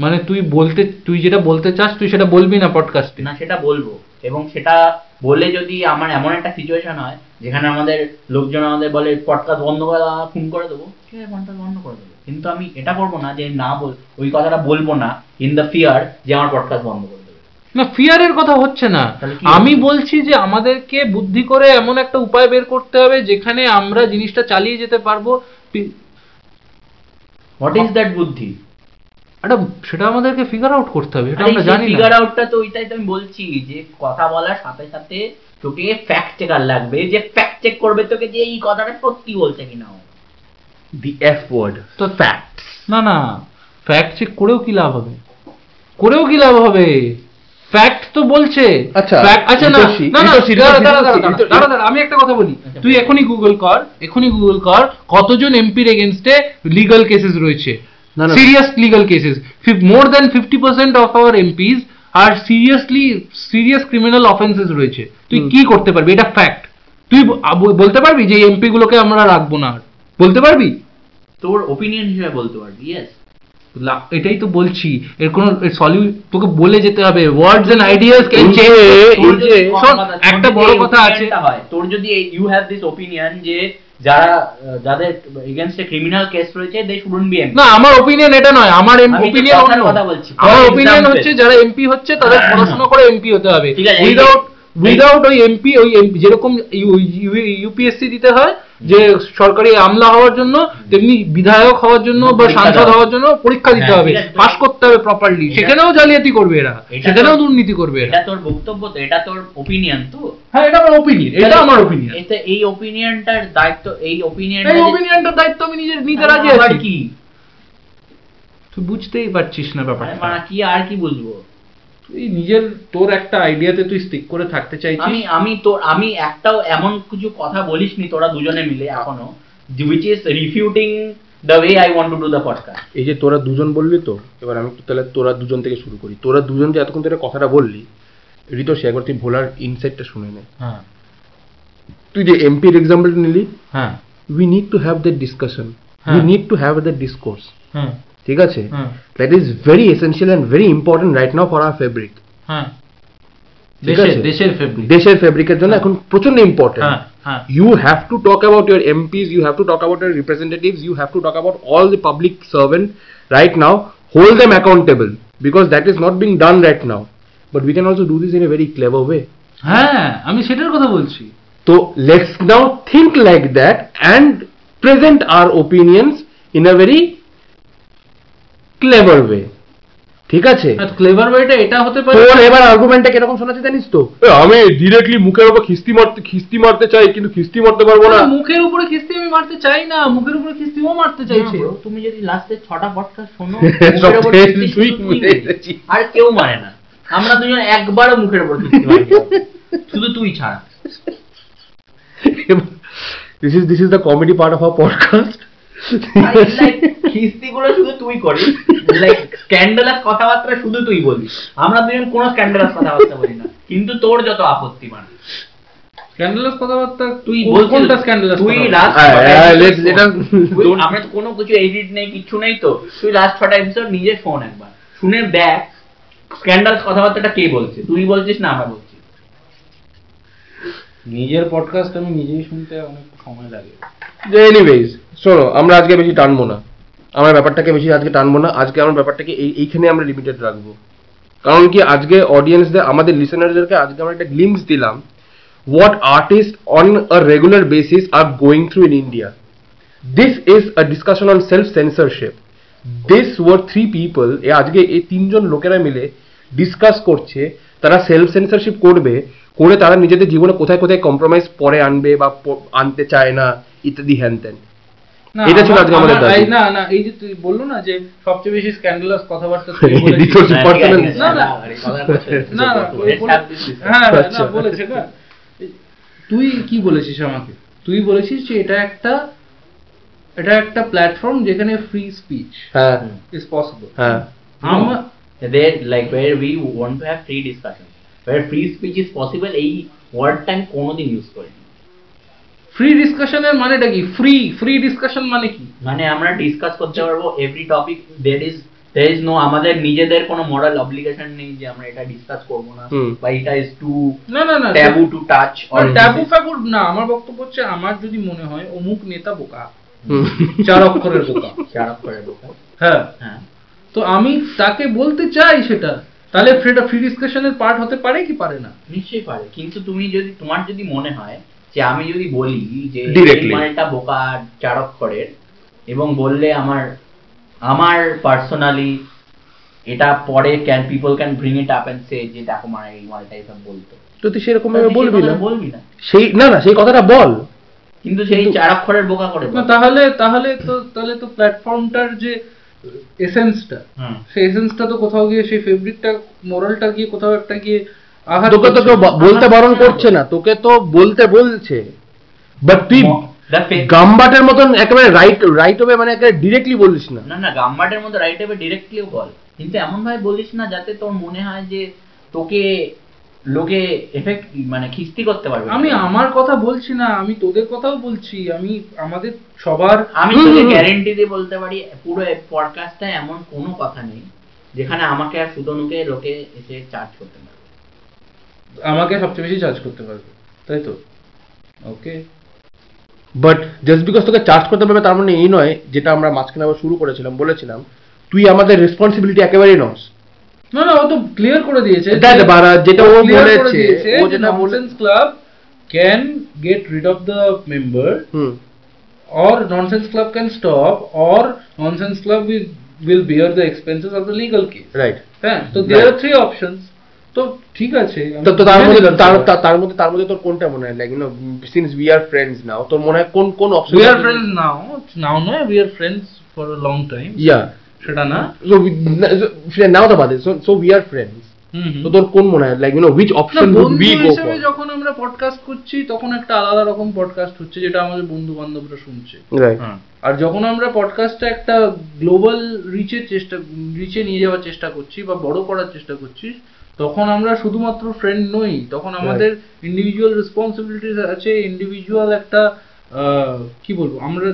মানে তুই বলতে তুই যেটা বলতে চাস তুই সেটা বলবি না পডকাস্টে না সেটা বলব। এবং সেটা বলে যদি আমার এমন একটা সিচুয়েশন হয় যেখানে আমাদের লোকজন আমাদের বলে পডকাস্ট বন্ধ করে দাও, খুন করে দেবো। ঠিক আছে পডকাস্ট বন্ধ করে দেবো। কিন্তু আমি এটা করব না যে না বল ওই কথাটা বলব না ইন দ্য ফিয়ার যে আমার পডকাস্ট বন্ধ করে দেবে। না ফিয়ারের কথা হচ্ছে না। আমি বলছি যে আমাদেরকে বুদ্ধি করে এমন একটা উপায় বের করতে হবে যেখানে আমরা জিনিসটা চালিয়ে যেতে পারব। হোয়াট ইজ দ্যাট বুদ্ধি? একটা সেটা আমাদেরকে ফিগার আউট করতে হবে এটা আমরা জানি ফিগার আউটটা তো ওইটাই তো আমি বলছি যে কথা বলার সাথে সাথে তোকে ফ্যাক্ট চেকার লাগবে যে ফ্যাক্ট চেক করবে তোকে যে এই কথাটা সত্যি বলছে কিনা দি এফ ওয়ার্ড তো ফ্যাক্ট না না ফ্যাক্ট চেক করেও কি লাভ হবে? করেও কি লাভ হবে? ফ্যাক্ট তো বলছে। আচ্ছা, Fact- আচ্ছা না না না ঋতুশ্রী, দাঁড়া, দাঁড়া, দাঁড়া, দাঁড়া, দাঁড়া, আমি একটা কথা বলি। আচ্ছা, তুই। এখনই গুগল কর এখনই গুগল কর কতজন এমপির এগেনস্টে লিগাল কেসেস রয়েছে। না, না। Serious legal cases more than fifty percent of our MPs are seriously serious criminal offences রয়েছে। তুই কি করতে পারবি? এটা ফ্যাক্ট তুই বলতে পারবি যে এমপি গুলোকে আমরা রাখব না আর? বলতে পারবি? তোর ওপিনিয়ন হিসেবে বলতে পারবি ইয়েস এটাই তো বলছি। এর কোনো সলিউ তোকে বলে যেতে হবে। ওয়ার্ডস এন্ড আইডিয়াস ক্যান শোন, একটা বড় কথা আছে। হয় তোর যদি ইউ হ্যাভ দিস ওপিনিয়ন যে যারা যাদের ক্রিমিনাল কেস রয়েছে দে শুডন্ট বি না আমার ওপিনিয়ন এটা নয় আমার অপিনিয়ন অন্য। কথা বলছি। আমার অপিনিয়ন হচ্ছে যারা এমপি হচ্ছে তাদের পড়াশোনা করে এমপি হতে হবে। উইদাউট উইদাউট ওই এমপি ওই যেরকম ইউপিএসসি দিতে হয় যে সরকারি আমলা হওয়ার জন্য তেমনি বিধায়ক হওয়ার জন্য বা সাংসদ হওয়ার জন্য পরীক্ষা দিতে হ্যাঁ, হবে। পাস করতে হবে প্রপারলি এটা- সেখানেও জালিয়াতি করবে এরা সেখানেও দুর্নীতি করবে এরা। এটা তোর বক্তব্য তো এটা তোর ওপিনিয়ন তো। হ্যাঁ এটা আমার ওপিনিয়ন এটা আমার ওপিনিয়ন এই ওপিনিয়নটার দায়িত্ব এই ওপিনিয়ন এই ওপিনিয়নটার দায়িত্ব আমি নিজে নিতে রাজি আছি। কি? তুই বুঝতেই পারছিস না ব্যাপারটা। মানে কি আর কি বুঝব? তুই নিজের তোর একটা আইডিয়াতে তুই স্টিক করে থাকতে চাইছিস? আমি আমি তোর আমি একটাও এমন কিছু কথা বলিসনি তোরা দুজনে মিলে এখনও which is refuting the way I want to do the podcast. এই যে তোরা দুজন বললি তো এবার আমি একটু তাহলে তোরা দুজন থেকে শুরু করি। তোরা দুজন যে এতক্ষণ ধরে কথাটা বললি ঋতোষী একবার তুই ভোলার ইনসাইটটা শুনে নে। হ্যাঁ। তুই যে এমপির এক্সাম্পলটা নিলি হ্যাঁ। We need to have that discussion we. Need to have that discourse হ্যাঁ। ঠিক আছে হ্যাঁ that is very essential and very important right now for our fabric হ্যাঁ দেশের ফেব্রিকের জন্য এখন প্রচণ্ড ইম্পর্টেন্ট হ্যাঁ হ্যাঁ you have to talk about your MPs, you have to talk about your representatives, you have to talk about all the public servant right now, hold them accountable because that is not being done right now. But we can also do this in a very clever way. হ্যাঁ আমি সেটার কথা বলছি So let's now think like that and present our opinions in a very clever way. ঠিক আছে? Clever ওয়েটা এটা হতে পারে তোর এবার আর্গুমেন্টটা কীরকম শোনাচ্ছে জানিস তো? আমি ডিরেক্টলি মুখের উপর খিস্তি মারতে খিস্তি মারতে চাই কিন্তু খিস্তি মারতে পারব না। মুখের উপরে খিস্তি আমি মারতে চাই না মুখের উপরে খিস্তি ও মারতে চাইছে। তুমি যদি লাস্টে ছটা পডকাস্ট শোনো [LAUGHS] মেরে। আর কেউ মানে না। আমরা দুজন একবারও মুখের উপর মারি শুধু তুই ছাড়া। this is this is the comedy part of our podcast. খিস্তি [LAUGHS] গুলো শুধু তুই করিস লাইক স্ক্যান্ডালাস কথাবার্তা শুধু তুই বলিস। আমরা দুজন কোনো স্ক্যান্ডালাস কথাবার্তা বলি না কিন্তু তোর যত আপত্তি মানে। স্ক্যান্ডালাস কথাবার্তা তুই কোন- কোনটা স্ক্যান্ডালাস তুই লাস্ট us- don't- আমরা তো কোনো কিছু এডিট নেই কিছু নেই তো। তুই লাস্ট ছটা এপিসোড নিজে শোন একবার। শুনে দেখ স্ক্যান্ডাল কথাবার্তাটা কে বলছে? তুই বলছিস না আমরা বলছি। নিজের পডকাস্ট আমি নিজেই শুনতে অনেক সময় লাগে। এনিওয়েজ শোনো আমরা আজকে বেশি টানবো না আমরা ব্যাপারটাকে বেশি আজকে টানবো না আজকে আমরা ব্যাপারটাকে এই এইখানে আমরা লিমিটেড রাখব কারণ কি আজকে অডিয়েন্সদের আমাদের লিসেনারদেরকে আজকে আমরা একটা গ্লিমস দিলাম what artists on a regular basis are going through in India. This is a discussion on self-censorship. This were three people, এ আজকে এই তিনজন লোকেরা মিলে ডিসকাস করছে তারা সেলফ সেন্সরশিপ করবে করে তারা নিজেদের জীবনে কোথায় কোথায় কম্প্রোমাইজ পরে আনবে বা আনতে চায় না ইত্যাদি হ্যান ত্যান এটা ছিল আজকে আমাদের দাবি। না না এই যে তুই বলল না যে সবচেয়ে বেশি স্ক্যান্ডালাস কথাবার্তা তুই [LAUGHS] বলেছিস। Resource হ্যাঁ, না, না। না না discussion. হ্যাঁ হ্যাঁ, আচ্ছা। না বলেছে না তুই কি বলেছিস আমাকে? তুই বলেছিস যে এটা একটা এটা একটা প্ল্যাটফর্ম যেখানে ফ্রি স্পিচ হ্যাঁ। ইজ পসিবল হ্যাঁ। আমার There, like where we want to have free discussion, where free speech is possible, এই ওয়ার্ডটা আমি কোনোদিন ইউজ করিনি। ফ্রি ডিসকাশনের মানেটা কি? ফ্রি ফ্রি ডিসকাশন মানে কি? মানে আমরা ডিসকাস করতে পারব every topic there is there is no আমাদের নিজেদের কোনো মরাল অব্লিগেশন নেই যে আমরা এটা ডিসকাস করব না। বা এটা ইজ টু না না না taboo to touch or taboo ফ্যাবু না আমার বক্তব্য হচ্ছে আমার যদি মনে হয় অমুক নেতা বোকা চার অক্ষরের বোকা। খারাপ করে বোকা। হ্যাঁ। হ্যাঁ। তো আমি তাকে বলতে চাই সেটা তাহলে ফ্রি ডিসকাশনের পার্ট হতে পারে কি পারে না? নিশ্চয়ই পারে কিন্তু তুমি যদি তোমার যদি মনে হয় যে আমি যদি বলি যে এই মালটা বোকা চার অক্ষরের এবং বললে আমার আমার পার্সোনালি এটা পরে can people can bring it up and say যে দেখো মানে এই মালটা এসব বলতো। তো তুই সেরকম ভাবে সেই বলবি না? বলবি না। সেই না না সেই কথাটা বল। কিন্তু সেই চার অক্ষরের বোকা করে না তাহলে তাহলে তো তাহলে তো প্ল্যাটফর্মটার যে এসেন্সটা হুম। সেই এসেন্সটা তো কোথাও গিয়ে সেই ফেব্রিকটা মোরালটা গিয়ে কোথাও একটা গিয়ে তোকে তো। কেউ বলতে বারণ করছে না তোকে তো বলতে বলছে। বাট তুই গাম্বাটের মতন একেবারে রাইট রাইট হবে মানে একেবারে ডিরেক্টলি বলিস না। না না গাম্বাটের মধ্যে রাইট হবে ডিরেক্টলিও বল। কিন্তু এমন ভাবে বলিস না যাতে তোর মনে হয় যে তোকে লোকে এফেক্ট মানে খিস্তি করতে পারবে। আমি আমার কথা বলছি না আমি তোদের কথাও বলছি। আমি আমাদের সবার আমি তোকে গ্যারেন্টি দিয়ে বলতে পারি পুরো পডকাস্টে এমন কোনো কথা নেই যেখানে আমাকে আর সুতনুকে লোকে এসে চার্জ করতে পারবে আমাকে সবচেয়ে বেশি চার্জ করতে পারবে তাই তো? ওকে বাট জাস্ট বিকজ তোকে চার্জ করতে পারবে তার মানে এই নয় যেটা আমরা মাঝখানে আবার শুরু করেছিলাম বলেছিলাম তুই আমাদের রেসপন্সিবিলিটি একেবারেই নস। না না ও তো ক্লিয়ার করে দিয়েছে যেটা ও বলেছে, ও যেটা বলে- nonsense club can get rid of the member hmm. or nonsense club can stop or nonsense club will, will bear the expenses of the legal case right হ্যাঁ তো there Right. are three options তো ঠিক আছে তো তার মধ্যে তার মধ্যে তার মধ্যে তোর কোনটা মনে হয়? Like you know since we are friends now তোর মনে হয় কোন কোন option are friends now. Now নয় we are friends for a long time. Yeah সেটা না? সো নাও তো বাদে সো উই আর ফ্রেন্ডস। তো তোর কোন মনে হয়? Like you know which option would be go হিসেবে যখন আমরা পডকাস্ট করছি তখন একটা আলাদা রকম পডকাস্ট হচ্ছে যেটা আমাদের বন্ধু বান্ধবরা শুনছে রাইট আর যখন আমরা পডকাস্টটা একটা গ্লোবাল রিচের চেষ্টা রিচে নিয়ে যাওয়ার চেষ্টা করছি বা বড় করার চেষ্টা করছি তখন আমরা শুধুমাত্র ফ্রেন্ড নই তখন আমাদের ইন্ডিভিজুয়াল রেসপন্সিবিলিটিস আছে ইন্ডিভিজুয়াল একটা কি বলব আমরা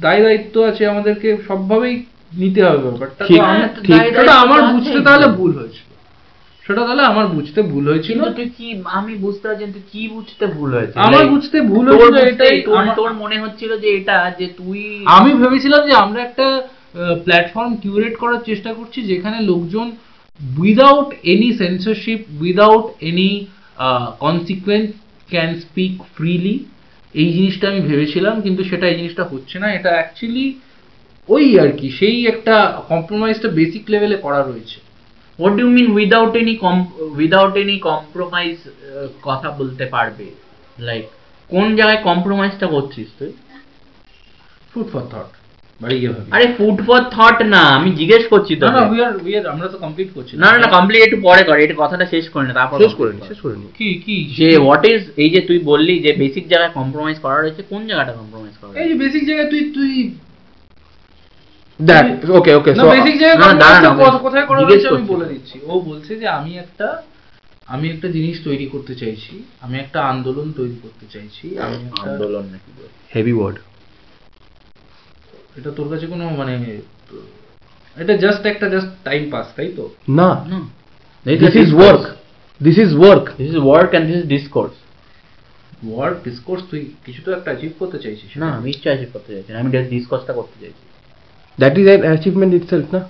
দায় দায়িত্ব আছে আমাদেরকে সবভাবেই নিতে হবে ব্যাপারটা। ঠিক। সেটা আমার বুঝতে তাহলে ভুল হয়েছিল। সেটা তাহলে আমার বুঝতে ভুল হয়েছিল। তুই কি আমি বুঝতে পারছি তুই কি বুঝতে ভুল হয়েছে? আমার বুঝতে ভুল হয়েছিল এটাই। তোর- তোর মনে হচ্ছিল যে এটা যে তুই আমি ভেবেছিলাম যে আমরা একটা প্ল্যাটফর্ম কিউরেট করার চেষ্টা করছি যেখানে লোকজন without any censorship without any consequence can speak freely এই জিনিসটা আমি ভেবেছিলাম, কিন্তু সেটা এই জিনিসটা হচ্ছে না। এটা অ্যাকচুয়ালি ওই আর কি, সেই একটা কম্প্রোমাইজটা বেসিক লেভেলে করা রয়েছে। What do mean without any without any compromise কথা বলতে পারবে? লাইক কোন জায়গায় কম্প্রোমাইজটা করছিস তুই? ফুড ফর থট আরে ফুড ফর থট না আমি জিজ্ঞেস করছি তো না উই আর উই আর আমরা তো কমপ্লিট করছি না। না কমপ্লিট একটু পরে কর এটা কথাটা শেষ করে না তারপর শেষ করে শেষ করে কি কি? যে হোয়াট ইজ এই যে তুই বললি যে বেসিক জায়গায় কম্প্রোমাইজ করা রয়েছে কোন জায়গাটা কম্প্রোমাইজ করা এই যে বেসিক জায়গায় তুই তুই দেখ ওকে ওকে সো বেসিক জায়গায় কোথায় করা আমি বলে দিচ্ছি। ও বলছে যে আমি একটা আমি একটা জিনিস তৈরি করতে চাইছি আমি একটা আন্দোলন তৈরি করতে চাইছি আমি একটা আন্দোলন নাকি হেভি ওয়ার্ড এটা তোর কাছে কোনো মানে এটা জাস্ট একটা জাস্ট টাইম পাস তাই তো? না। No. This is work this is work this is work and this is discourse. Word discourse তুই কিছু তো একটা অ্যাচিভ করতে চাইছিস। না আমি ইচ্ছা আছে করতে চাইছি আমি জাস্ট ডিসকসটা করতে চাইছি। That is an achievement itself না?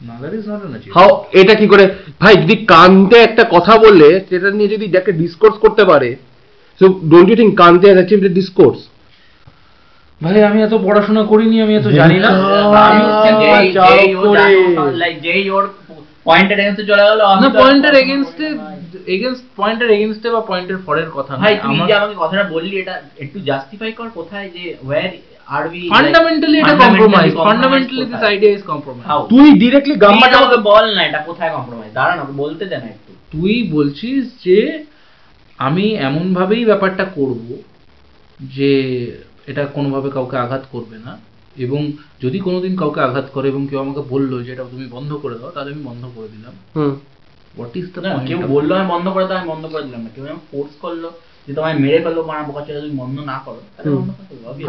না that is not an achieve how এটা কি করে? ভাই যদি কান্তে একটা কথা বললে সেটা নিয়ে যদি যাকে ডিসকোর্স করতে পারে সো ডোন্ট ইউ থিঙ্ক কান্তে হ্যাজ অ্যাচিভড ডিসকোর্স ভাই আমি এত পড়াশোনা করিনি আমি এত জানি না। যেই- ওর পয়েন্টের চলে গেল না তো- পয়েন্টের এগেইনস্টে এগেইনস্ট পয়েন্টের এগেইনস্টে বা পয়েন্টের ফরের কথা ভাই আমার যে আমাকে কথাটা বললি এটা একটু জাস্টিফাই কর কোথায় যে ওয়্যার are we ফান্ডামেন্টালি এটা compromise fundamentally this idea is compromise তুই গাম্বাটা আমাকে বল না এটা কোথায় কম্প্রোমাইজ দাঁড়া না বলতে দে না একটু। তুই বলছিস যে আমি এমন ভাবেই ব্যাপারটা করব যে এটা কোনোভাবে কাউকে আঘাত করবে না। এবং যদি কোনোদিন কাউকে আঘাত করে এবং কেউ আমাকে বলল যে এটা তুমি বন্ধ করে দাও তাহলে আমি বন্ধ করে দিলাম। হোয়াট ইজ দ্য কেউ বলল আমি বন্ধ করে দাও আমি বন্ধ করে দিলাম না। কেউ আমি ফোর্স করল যে তোমায় মেরে ফেলল মারা বোকা ছেলে তুমি বন্ধ না করো।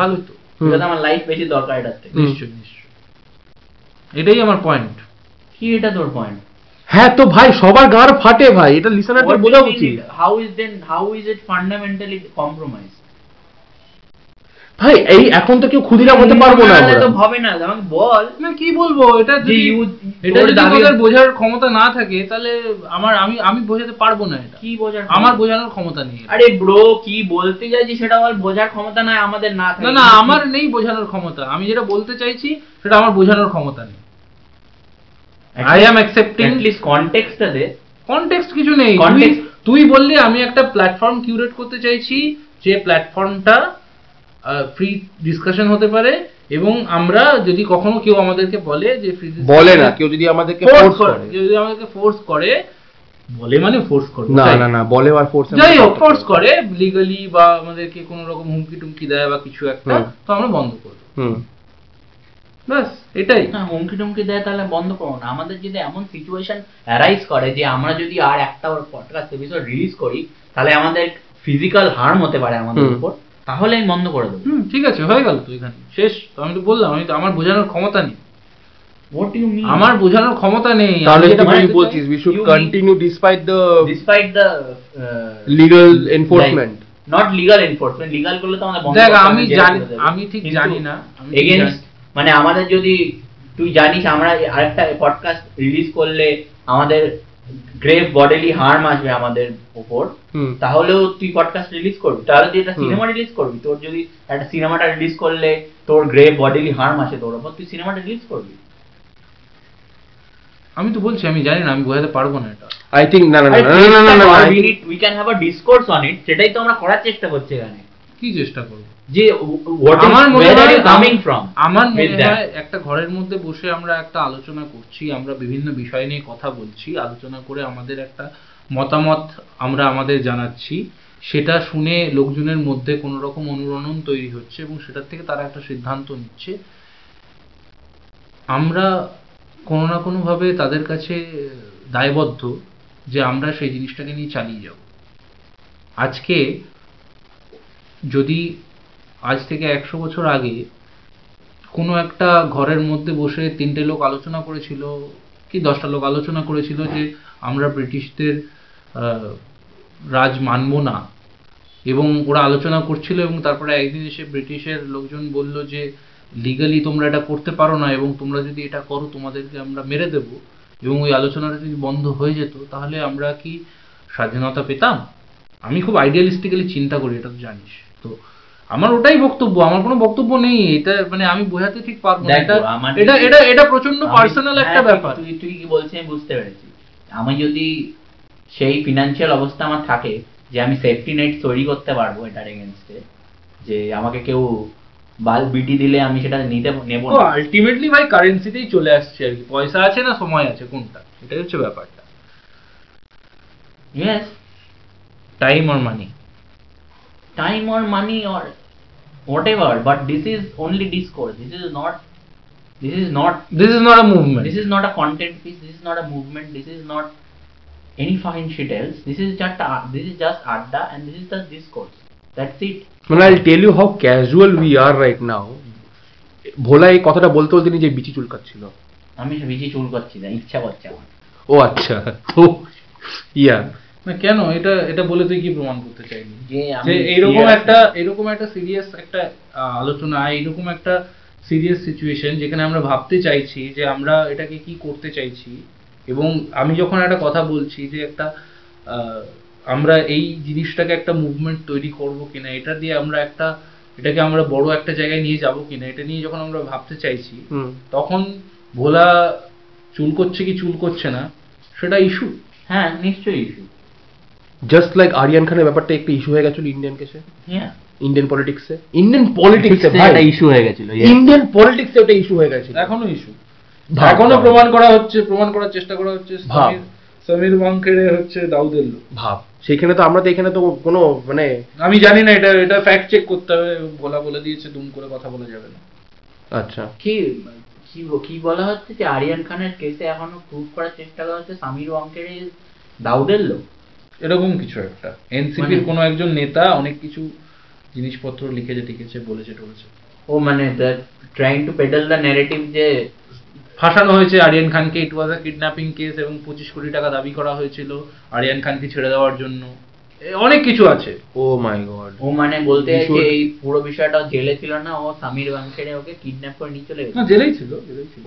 ভালো তো। এটা আমার লাইফ বেশি দরকার এটার থেকে। নিশ্চয়ই নিশ্চয়ই। এটাই আমার পয়েন্ট কি এটা তোর পয়েন্ট হ্যাঁ তো ভাই সবার গার ফাটে ভাই। এটা লিসেনারদের বোঝা উচিত how is then how is it fundamentally compromise ভাই এই এখন তো কেউ ক্ষুদিরাম হতে পারব না তো হবে না আমাকে বল। না কি বলব? এটা যদি এটা যদি তোদের বোঝার ক্ষমতা না থাকে তাহলে আমার আমি আমি বোঝাতে পারব না এটা। কি বোঝার আমার বোঝানোর ক্ষমতা নেই আরে ব্রো কি বলতে চাইছি সেটা বল বোঝার ক্ষমতা নাই আমাদের না থাকে না না আমার নেই বোঝানোর ক্ষমতা। আমি যেটা বলতে চাইছি সেটা আমার বোঝানোর ক্ষমতা নেই। আই অ্যাম অ্যাকসেপ্টিং লিস্ট কনটেক্সটটা দে। কনটেক্সট কিছু নেই। তুই তুই বললি আমি একটা প্ল্যাটফর্ম কিউরেট করতে চাইছি যে প্ল্যাটফর্মটা ফ্রি ডিসকাশন হতে পারে এবং আমরা যদি কখনো কেউ আমাদেরকে বলে যে ফ্রি বলে না কেউ যদি আমাদেরকে ফোর্স করে যদি আমাদেরকে ফোর্স করে বলে মানে ফোর্স করে না না না বলে আর ফোর্স যাই হোক ফোর্স করে লিগালি বা আমাদেরকে কোনো রকম হুমকি টুমকি দেয় বা কিছু একটা তো আমরা বন্ধ করে দেবো হুম। ব্যাস এটাই। না হুমকি টুমকি দেয় তাহলে বন্ধ করো না। আমাদের যদি এমন সিচুয়েশন অ্যারাইজ করে যে আমরা যদি আর একটা পডকাস্ট এপিসোড রিলিজ করি তাহলে আমাদের ফিজিক্যাল হার্ম হতে পারে আমাদের উপর। তাহলে আমি বন্ধ করে দেবো। হুম ঠিক আছে হয়ে গেল তো এখানে। শেষ তো আমি তো বললাম আমি তো আমার বোঝানোর ক্ষমতা নেই। মিন আমার বোঝানোর ক্ষমতা নেই। তাহলে যেটা তুই বলছিস we should continue despite the despite the legal enforcement not legal enforcement legal করলে তো আমাদের বন্ধ দেখ আমি জানি আমি ঠিক জানি না জানি- মানে আমাদের যদি তুই জানিস আমরা আরেকটা পডকাস্ট রিলিজ করলে আমাদের গ্রেভ বডেলি হার্ম আসবে আমাদের উপর তাহলেও তুই পডকাস্ট রিলিজ করবি। তাহলে তুই একটা সিনেমা রিলিজ করবি। তোর যদি একটা সিনেমাটা রিলিজ করলে তোর গ্রেভ বডেলি হার্ম আসে তোর উপর তুই সিনেমাটা রিলিজ করবি। আমি তো বলছি আমি জানি না আমি বোঝাতে পারব না এটা। আই থিঙ্ক না না না না না না না I think- we can have a discourse on it সেটাই তো আমরা করার চেষ্টা করছি এখানে। কি চেষ্টা করব? যে আমার মনে হয় কামিং ফ্রম আমার মনে হয় একটা ঘরের মধ্যে বসে আমরা একটা আলোচনা করছি আমরা বিভিন্ন বিষয় নিয়ে কথা বলছি আলোচনা করে আমাদের একটা মতামত আমরা আমাদের জানাচ্ছি। সেটা শুনে লোকজনের মধ্যে কোনো রকম অনুরণন তৈরি হচ্ছে এবং সেটার থেকে তারা একটা সিদ্ধান্ত নিচ্ছে। আমরা কোনো না কোনো ভাবে তাদের কাছে দায়বদ্ধ যে আমরা সেই জিনিসটাকে নিয়ে চালিয়ে যাব। আজকে যদি আজ থেকে একশো বছর আগে কোনো একটা ঘরের মধ্যে বসে তিনটে লোক আলোচনা করেছিল কি দশটা লোক আলোচনা করেছিল যে আমরা ব্রিটিশদের রাজ মানব না। এবং ওরা আলোচনা করছিল এবং তারপরে একদিন এসে ব্রিটিশের লোকজন বলল যে লিগালি তোমরা এটা করতে পারো না এবং তোমরা যদি এটা করো, তোমাদেরকে আমরা মেরে দেব। এবং ওই আলোচনাটা যদি বন্ধ হয়ে যেত, তাহলে আমরা কি স্বাধীনতা পেতাম? আমি খুব আইডিয়ালিস্টিক্যালি চিন্তা করি, এটা তো জানিস। তো আমার ওটাই বক্তব্য আমার কোনো বক্তব্য নেই এটা মানে আমি বোঝাতে ঠিক পারব না। এটা এটা এটা এটা প্রচণ্ড পার্সোনাল একটা হ্যাঁ, ব্যাপার। তুই তুই কি বলছিস আমি বুঝতে পেরেছি। আমি যদি সেই ফিনান্সিয়াল অবস্থা আমার থাকে যে আমি সেফটি নেট তৈরি করতে পারব এটার এগেনস্টে যে আমাকে কেউ বাল বিটি দিলে আমি সেটা নিতে নেব না। আলটিমেটলি ভাই কারেন্সিতেই চলে আসছে আর কি। পয়সা আছে না সময় আছে কোনটা? এটাই হচ্ছে ব্যাপারটা। Yes time or money time or money or whatever but this is only discourse this is not this is not this is not a movement this is not a content piece this is not a movement this is not any fucking shit else this is just a, this is just adda and this is just discourse that's it মানে I tell you how casual we are right now Bhola এই কথাটা বলতে বলতে নিজে বিচি চুলকাচ্ছিল আমি বেশি চুল করছি না ইচ্ছা করছে আমার ও আচ্ছা তো ইয়া না কেন? এটা এটা বলে তুই কি প্রমাণ করতে চাইলি যে এইরকম একটা। এরকম একটা সিরিয়াস একটা আলোচনা এইরকম একটা সিরিয়াস সিচুয়েশন যেখানে আমরা ভাবতে চাইছি যে আমরা এটাকে কি করতে চাইছি। এবং আমি যখন একটা কথা বলছি যে একটা আহ, আমরা এই জিনিসটাকে একটা মুভমেন্ট তৈরি করব কিনা এটা দিয়ে আমরা একটা এটাকে আমরা বড় একটা জায়গায় নিয়ে যাব কিনা এটা নিয়ে যখন আমরা ভাবতে চাইছি তখন ভোলা চুল করছে কি চুল করছে না সেটা ইস্যু হ্যাঁ নিশ্চয়ই ইস্যু জাস্ট লাইক আরিয়ান খানের ব্যাপারটা একটা ইস্যু হয়ে গেছিল ইন্ডিয়ান কেসে ইন্ডিয়ান পলিটিক্সে ইন্ডিয়ান পলিটিক্সে একটা ইস্যু হয়ে গেছিল ইন্ডিয়ান পলিটিক্সে ওটা ইস্যু হয়ে গেছে এখনও ইস্যু এখনও প্রমাণ করা হচ্ছে প্রমাণ করার চেষ্টা করা হচ্ছে সমীর সমীর হচ্ছে দাউদের লোক। ভাব। সেখানে তো আমরা তো এখানে তো কোনো মানে আমি জানি না এটা এটা ফ্যাক্ট চেক করতে হবে। বলা বলে দিয়েছে দুম করে কথা বলা যাবে না। আচ্ছা। কি কি কি বলা হচ্ছে যে আরিয়ান খানের কেসে এখনও প্রুভ করার চেষ্টা করা হচ্ছে সামির ওয়াংকের দাউদের লোক? এরকম কিছু একটা। এনসিপির মানে- কোনো একজন নেতা অনেক কিছু জিনিসপত্র লিখেছে টিকেছে বলেছে টলেছে ও মানে trying to pedal the narrative যে ফাঁসানো হয়েছে আরিয়ান খানকে ইট ওয়াজ আ কিডন্যাপিং কেস এবং পঁচিশ কোটি টাকা দাবি করা হয়েছিল আরিয়ান খানকে ছেড়ে দেওয়ার জন্য। অনেক কিছু আছে। ও মাই গড। ও মানে বলতে should- এই পুরো বিষয়টা জেলে ছিল না ও সামির ওয়াংকেরে ওকে কিডন্যাপ করে নিয়ে চলে গেছে। না জেলেই ছিল জেলেই ছিল।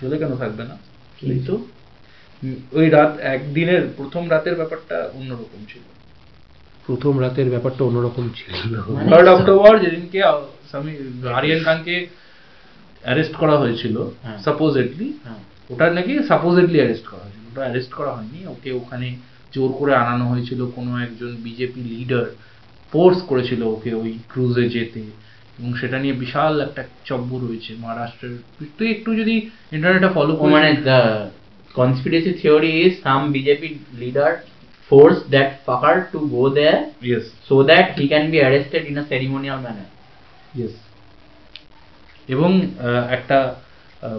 জেলে কেন থাকবে না? কিন্তু ওই রাত একদিনের প্রথম রাতের ব্যাপারটা অন্যরকম ছিল। প্রথম রাতের ব্যাপারটা অন্যরকম ছিল। মানে- থার্ড অক্টোবর যেদিনকে স্বামী আরিয়ান খানকে অ্যারেস্ট করা হয়েছিল হ্যাঁ। সাপোজেডলি হ্যাঁ। ওটা নাকি সাপোজেডলি অ্যারেস্ট করা হয়েছিল। ওটা অ্যারেস্ট করা হয়নি ওকে ওখানে জোর করে আনানো হয়েছিল কোনো একজন বিজেপি লিডার ফোর্স করেছিল ওকে ওই ক্রুজে যেতে। এবং সেটা নিয়ে বিশাল একটা চব্বু রয়েছে মহারাষ্ট্রের। তুই- একটু যদি ইন্টারনেটে ফলো মানে conspiracy theory is some BJP leader forced that fucker to go there yes so that he can be arrested in a ceremonial manner. Yes এবং একটা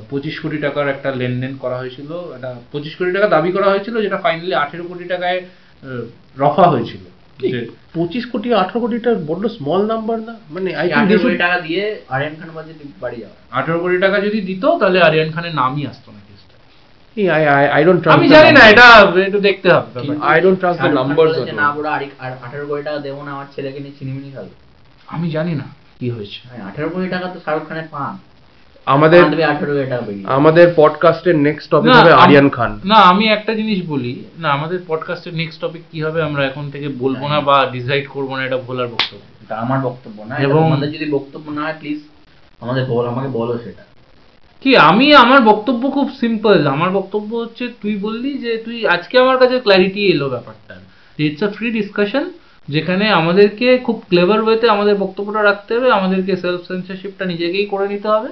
পঁচিশ কোটি টাকার একটা লেনদেন করা হয়েছিল। একটা পঁচিশ কোটি টাকা দাবি করা হয়েছিল যেটা ফাইনালি আঠেরো কোটি টাকায় রফা হয়েছিল। পঁচিশ কোটি আঠারো কোটিটা বড্ড স্মল নাম্বার না? মানে আঠেরো কোটি টাকা দিয়ে আরিয়ান খান বাজে বাড়ি যাওয়া আঠেরো কোটি টাকা যদি দিত তাহলে আরিয়ান খানের নামই আসতো না আমি জানি না এটা একটু দেখতে হবে। I don't trust the numbers না বুড়ো আর আঠেরো কোটি টাকা দেবো না আমার ছেলেকে নিয়ে চিনিমিনি খাবে। আমি জানি না কি হয়েছে। হ্যাঁ, আঠেরো কোটি টাকা তো শাহরুখ খানের পান আমাদের আমাদের পডকাস্টের নেক্সট টপিক হবে আরিয়ান খান না আমি একটা জিনিস বলি না আমাদের পডকাস্টের নেক্সট টপিক কি হবে আমরা এখন থেকে বলব না বা ডিসাইড করব না এটা ভোলার বক্তব্য। এটা আমার বক্তব্য না এবং- এবং আমাদের যদি বক্তব্য না হয় প্লিজ আমাদের বল আমাকে বলো সেটা। কি আমি আমার বক্তব্য খুব সিম্পল আমার বক্তব্য হচ্ছে তুই বললি যে তুই আজকে আমার কাছে ক্ল্যারিটি এলো ব্যাপারটা। যে ইটস আ ফ্রি ডিসকাশন যেখানে আমাদেরকে খুব ক্লেভার ওয়েতে আমাদের বক্তব্যটা রাখতে হবে আমাদেরকে সেলফ সেন্সারশিপটা নিজেকেই করে নিতে হবে।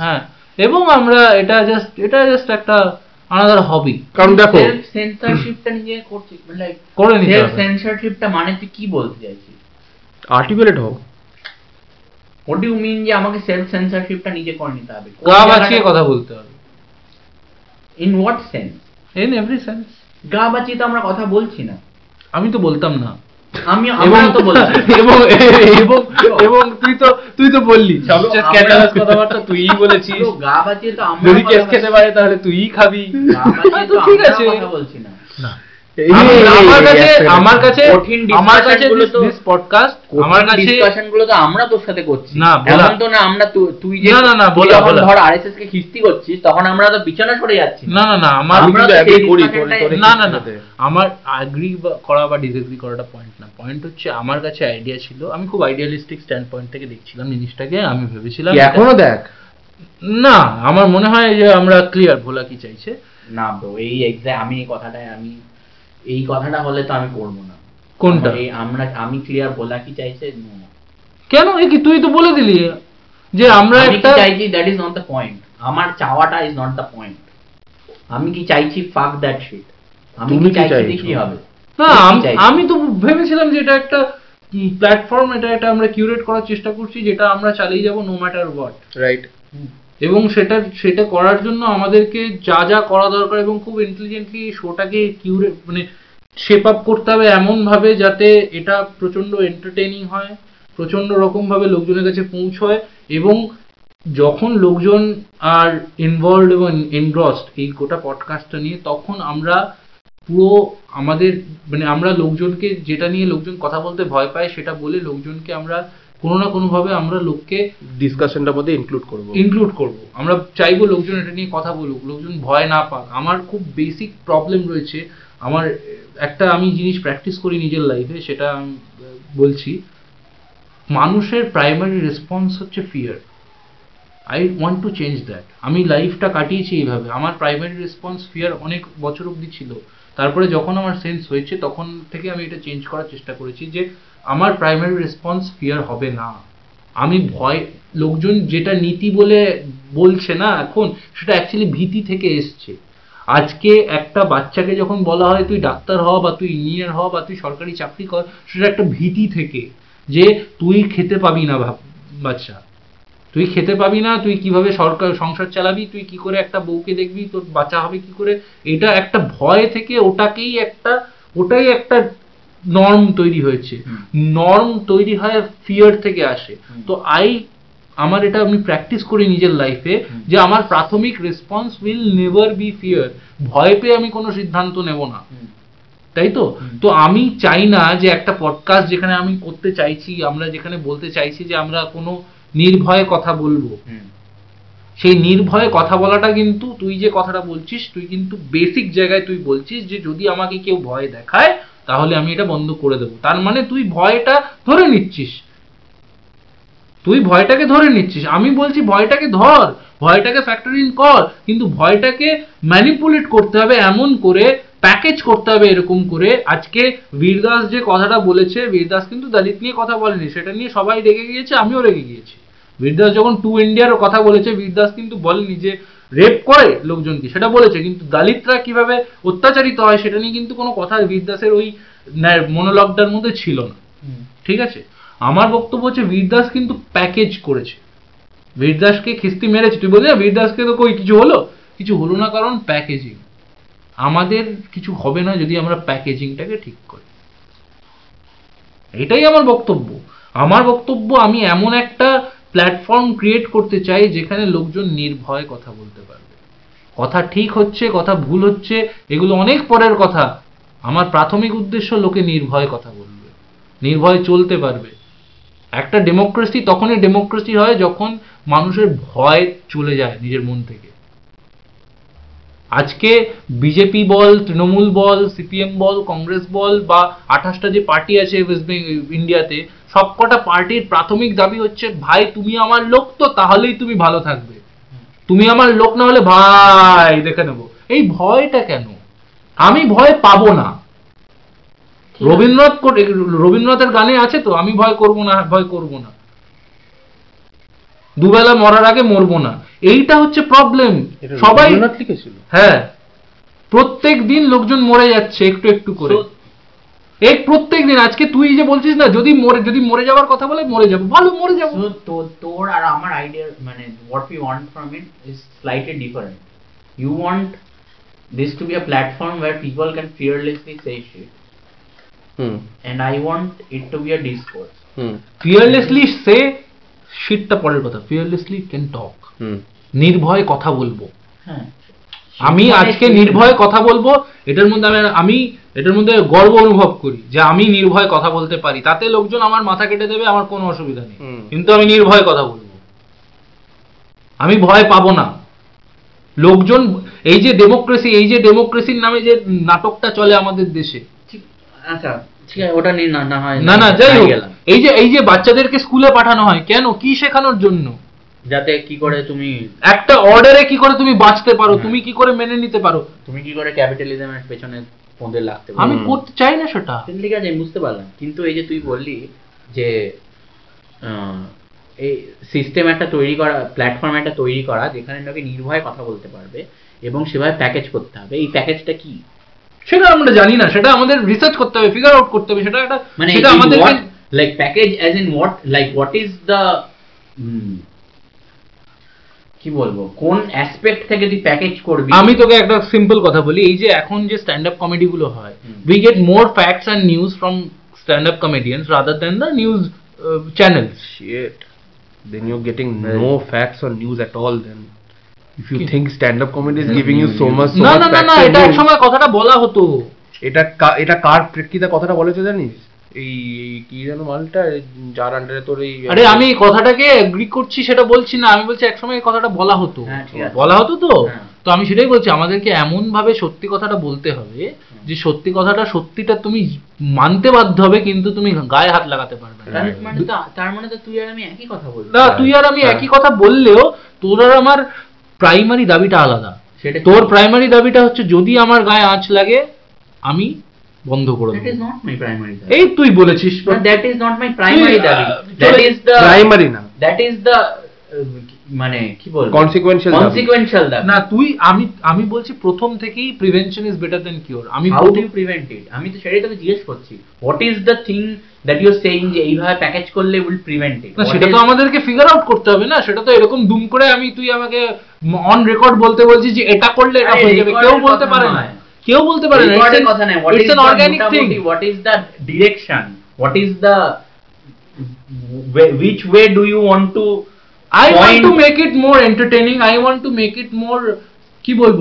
হ্যাঁ এবং আমরা এটা জাস্ট এটা জাস্ট একটা আনাদার হবি কারণ দেখো সেলফ সেন্সরশিপটা নিজে করছিস লাইক করে নিতে হবে। সেন্সরশিপটা মানে তুই কি বলতে চাইছিস? আর্টিকুলেট হোক। হোয়াট ডু মিন যে আমাকে সেলফ সেন্সরশিপটা নিজে করে নিতে হবে? গা বাঁচিয়ে কথা বলতে হবে। In what sense in every sense গা বাঁচিয়ে তো আমরা কথা বলছি না। আমি তো বলতাম না। আমি আমরা তো বলছি। [LAUGHS] এবং এবং এবং তুই তো তুই তো বললি। সবচেয়ে স্ক্যান্ডালাস কথাবার্তা তুইই বলেছিস। গা বাঁচিয়ে তো আমরা যদি কেস খেতে পারে তাহলে তুইই খাবি। গা বাঁচিয়ে তো ঠিক আছে। কথা বলছি না। এই, আমার কাছে আমার কাছে আমার কাছে discussion গুলো তো- দিস পডকাস্ট আমার কাছে ডিসকাশনগুলো তো আমরা তোর সাথে করছি। না, এমন তো না আমরা তুই যে না, না, না, বলা, বলা। ধর আরএসএস কে খিস্তি করছিস তখন আমরা তো বিছানা সরে যাচ্ছি। না না না আমার আমরা কিন্তু তো agree সেই করি, discussion তোরে- টাই- তোরে না না না আমার অ্যাগ্রি করা বা ডিসএগ্রি করাটা পয়েন্ট না। পয়েন্ট হচ্ছে আমার কাছে আইডিয়া ছিল। আমি খুব আইডিয়ালিস্টিক স্ট্যান্ড পয়েন্ট থেকে দেখছিলাম জিনিসটাকে আমি ভেবেছিলাম এখনও দেখ? না আমার মনে হয় যে আমরা ক্লিয়ার ভোলা কি চাইছে। না ব্রো এই আমি এই কথাটাই আমি এই কথাটা হলে তো আমি করব না। কোনটা? এই আমরা আমি ক্লিয়ার বলা কি চাইছে? কেন? এ কি তুই তো বলে দিলি যে আমরা আমি একটা চাইছি that is not the point আমার চাওয়াটা ইজ নট দ্য পয়েন্ট আমি কি চাইছি ফাক দ্যাট শিট আমি কি চাইছি কি হবে? না? আমি তো ভেবেছিলাম যে এটা একটা প্ল্যাটফর্ম এটা এটা আমরা কিউরেট করার চেষ্টা করছি যেটা আমরা চালিয়ে যাব নো ম্যাটার হোয়াট রাইট এবং সেটা সেটা করার জন্য আমাদেরকে যা যা করা দরকার এবং খুব ইন্টেলিজেন্টলি শোটাকে কিউরেট মানে শেপ আপ করতে হবে এমন ভাবে যাতে এটা প্রচণ্ড এন্টারটেইনিং হয় প্রচণ্ড রকম ভাবে লোকজনের কাছে পৌঁছয় এবং যখন লোকজন আর ইনভলভ এবং এনগ্রসড এই গোটা পডকাস্টটা নিয়ে, তখন আমরা পুরো আমাদের মানে আমরা লোকজনকে, যেটা নিয়ে লোকজন কথা বলতে ভয় পায় সেটা বলে লোকজনকে আমরা কোনো না কোনো ভাবে আমরা লোককে ডিসকাশনটার মধ্যে ইনক্লুড করব। ইনক্লুড করব। আমরা চাইব লোকজন এটা নিয়ে কথা বলুক লোকজন ভয় না পাক। আমার খুব বেসিক প্রবলেম রয়েছে। আমার একটা আমি জিনিস প্র্যাকটিস করি নিজের লাইফে সেটা বলছি। মানুষের প্রাইমারি রেসপন্স হচ্ছে fear I want to change that আমি লাইফটা কাটিয়েছি এইভাবে। আমার প্রাইমারি রেসপন্স ফিয়ার অনেক বছর অবধি ছিল। তারপরে যখন আমার সেন্স হয়েছে তখন থেকে আমি এটা চেঞ্জ করার চেষ্টা করেছি যে আমার প্রাইমারি রেসপন্স ফিয়ার হবে না। আমি ভয়, লোকজন যেটা নীতি বলে বলছে না এখন, সেটা অ্যাকচুয়ালি ভীতি থেকে এসছে। আজকে একটা বাচ্চাকে যখন বলা হয়, তুই ডাক্তার হ বা তুই ইঞ্জিনিয়ার হ বা তুই সরকারি চাকরি কর, সেটা একটা ভীতি থেকে যে, তুই খেতে পাবি না বাচ্চা। তুই খেতে পাবি না, তুই কীভাবে সরকার, সংসার চালাবি, তুই কি করে একটা বউকে দেখবি, তোর বাচ্চা হবে কি করে? এটা একটা ভয় থেকে ওটাকেই একটা, ওটাই একটা নর্ম তৈরি হয়েছে। নর্ম তৈরি হয় ফিয়ার থেকে আসে। তো আই আমার এটা আমি প্র্যাকটিস করি নিজের লাইফে যে আমার প্রাথমিক response will never be fear ভয় পেয়ে আমি কোনো সিদ্ধান্ত নেব না। তাই তো? তো আমি চাই না যে একটা পডকাস্ট যেখানে আমি করতে চাইছি আমরা যেখানে বলতে চাইছি যে আমরা কোনো নির্ভয়ে কথা বলব। সেই নির্ভয়ে কথা বলাটা কিন্তু তুই যে কথাটা বলছিস তুই কিন্তু বেসিক জায়গায় তুই বলছিস যে যদি আমাকে কেউ ভয় দেখায় তাহলে আমি এটা বন্ধ করে দেবো। তার মানে তুই ভয়টা ধরে নিচ্ছিস। তুই ভয়টাকে ধরে নিচ্ছিস। আমি বলছি ভয়টাকে ধর, ভয়টাকে ফ্যাক্টর ইন কর, কিন্তু ভয়টাকে ম্যানিপুলেট করতে হবে, এমন করে প্যাকেজ করতে হবে, এরকম করে। আজকে বীরদাস যে কথাটা বলেছে, বীরদাস কিন্তু দলিত নিয়ে কথা বলেনি, সেটা নিয়ে সবাই রেগে গিয়েছে, আমিও রেগে গিয়েছি। বীরদাস যখন টু ইন্ডিয়ার কথা বলেছে, বীরদাস কিন্তু বলেনি যে রেপ করে লোকজনকে সেটা বলেছে কিন্তু দলিতরা কীভাবে অত্যাচারিত হয় সেটা নিয়ে কিন্তু কোনো কথা বীরদাসের ওই মনোলগটার মধ্যে ছিল না। ঠিক আছে? আমার বক্তব্য হচ্ছে বীরদাস কিন্তু প্যাকেজ করেছে। বীরদাসকে খিস্তি মেরেছে। তুই বললি না বীরদাসকে তো কই কিছু হলো? কিছু হলো না কারণ প্যাকেজিং আমাদের কিছু হবে না যদি আমরা প্যাকেজিংটাকে ঠিক করি। এটাই আমার বক্তব্য। আমার বক্তব্য আমি এমন একটা প্ল্যাটফর্ম ক্রিয়েট করতে চাই যেখানে লোকজন নির্ভয়ে কথা বলতে পারবে। কথা ঠিক হচ্ছে, কথা ভুল হচ্ছে, এগুলো অনেক পরের কথা। আমার প্রাথমিক উদ্দেশ্য লোকে নির্ভয়ে কথা বলবে, নির্ভয় চলতে পারবে। একটা ডেমোক্রেসি তখনই ডেমোক্রেসি হয় যখন মানুষের ভয় চলে যায় নিজের মন থেকে। আজকে বিজেপি বল তৃণমূল বল সিপিএম বল কংগ্রেস বল বা আঠাশটা যে পার্টি আছে ওয়েস্ট ইন্ডিয়াতে সবকটা পার্টির প্রাথমিক দাবি হচ্ছে ভাই তুমি আমার লোক তো তাহলেই তুমি ভালো থাকবে। তুমি আমার লোক না হলে ভাই দেখে নেব। এই ভয়টা কেন? আমি ভয় পাবো না। রবীন্দ্রনাথ রবীন্দ্রনাথের গানে আছে তো আমি ভয় করব না ভয় করব না। দুবেলা মরার আগে মরবো না। এইটা হচ্ছে প্রবলেম সবাই লিখেছিল। হ্যাঁ। প্রত্যেক দিন লোকজন মরে যাচ্ছে একটু একটু করে। So, এই প্রত্যেক দিন আজকে তুই যে বলছিস না যদি মরে যদি মরে যাওয়ার কথা বলে মরে যাব। ভালো মরে যাব। তো- তোর আর আমার আইডিয়া মানে what we want from it is slightly different. You want this to be a platform where people can fearlessly say shit, hmm and I want it to be a discourse hmm fearlessly say শিটটা পরের কথা। Fearlessly can talk হুম নির্ভয়ে কথা বলব। হ্যাঁ। আমি আজকে নির্ভয়ে কথা বলব এটার মধ্যে আমি আমি এটার মধ্যে গর্ব অনুভব করি যে আমি নির্ভয়ে কথা বলতে পারি। তাতে লোকজন আমার মাথা কেটে দেবে আমার কোনো অসুবিধা নেই। কিন্তু আমি নির্ভয়ে কথা বলব। আমি ভয় পাবো না। লোকজন এই যে ডেমোক্রেসি এই যে ডেমোক্রেসির নামে যে নাটকটা চলে আমাদের দেশে। ঠিক আচ্ছা ঠিক আছে ওটা নিয়ে না না হয় না। না যাই হোক গেলাম এই যে এই যে বাচ্চাদেরকে স্কুলে পাঠানো হয় কেন? কি শেখানোর জন্য? যাতে কি করে তুমি একটা অর্ডারে কি করে তুমি বাঁচতে পারো। তুমি কি করে মেনে নিতে পারো? তুমি কি করে ক্যাপিটালিজমের পেছনে ফোঁদে লাগতে পারো? আমি করতে চাই না সেটা। ঠিক আছে বুঝতে পারলাম। কিন্তু এই যে তুই বললি যে এই সিস্টেম একটা তৈরি করা প্ল্যাটফর্ম একটা তৈরি করা যেখানে নাকি নির্ভয়ে কথা বলতে পারবে এবং সেভাবে প্যাকেজ করতে হবে। এই প্যাকেজটা কি? সেটা আমরা জানি না। সেটা আমাদের রিসার্চ করতে হবে ফিগার আউট করতে হবে। সেটা একটা মানে আমাদের like package as in what like what is the কি বলব কোন অ্যাসপেক্ট থেকে তুই প্যাকেজ করবি? আমি তোকে একটা সিম্পল কথা বলি এই যে এখন যে স্ট্যান্ড আপ কমেডি গুলো হয়। We get more facts and news from stand up comedians rather than the news channels Shit. Then you're getting no facts or news at all then. If you think stand-up comedy is giving you so much, so না না না না এটা এক সময় কথাটা বলা হতো। এটা এটা কার প্রেক্ষিতে কথাটা বলেছে জানিস? এই কি যেন মালটা যার আন্ডারে তোর এই আরে আমি কথাটাকে এগ্রি করছি সেটা বলছি না আমি বলছি একসময় এই কথাটা বলা হতো। হ্যাঁ। বলা হতো তো? হ্যাঁ। তো আমি সেটাই বলছি আমাদেরকে এমন ভাবে সত্যি কথাটা বলতে হবে যে সত্যি কথাটা সত্যিটা তুমি মানতে বাধ্য হবে কিন্তু তুমি গায়ে হাত লাগাতে পারবে না। তার মানে তো তার মানে তো তুই আর আমি একই কথা বলছি না তুই আর আমি হ্যাঁ। একই কথা বললেও তোর আর আমার প্রাইমারি দাবিটা আলাদা। সেটা তোর প্রাইমারি দাবিটা হচ্ছে যদি আমার গায়ে আঁচ লাগে আমি বন্ধ করে That is দেবো not my এই তুই বলেছিস But that is not my primary তুই, দাবি। চলে- is the প্রাইমারি না। is the uh, মানে কি বলব? Consequential দাবি। consequential দাবি। না তুই আমি আমি বলছি প্রথম থেকেই prevention is better than cure আমি হাউ ডু প্রিভেন্ট ইট আমি তো সেটাই তোকে জিজ্ঞেস করছি। What is the thing that you are saying যে এইভাবে প্যাকেজ করলে উইল প্রিভেন্ট ইট না সেটা তো আমাদেরকে ফিগার আউট করতে হবে না সেটা তো এরকম দুম করে আমি তুই আমাকে অন রেকর্ড বলতে বলছিস যে এটা করলে এটা হয়ে যাবে। কেউ বলতে পারে না। কেউ বলতে পারে না রেকর্ডের কথা what is it's an organic thing what is the direction what is the which way do you want to I want to make it more entertaining I want to make it more কি বলব?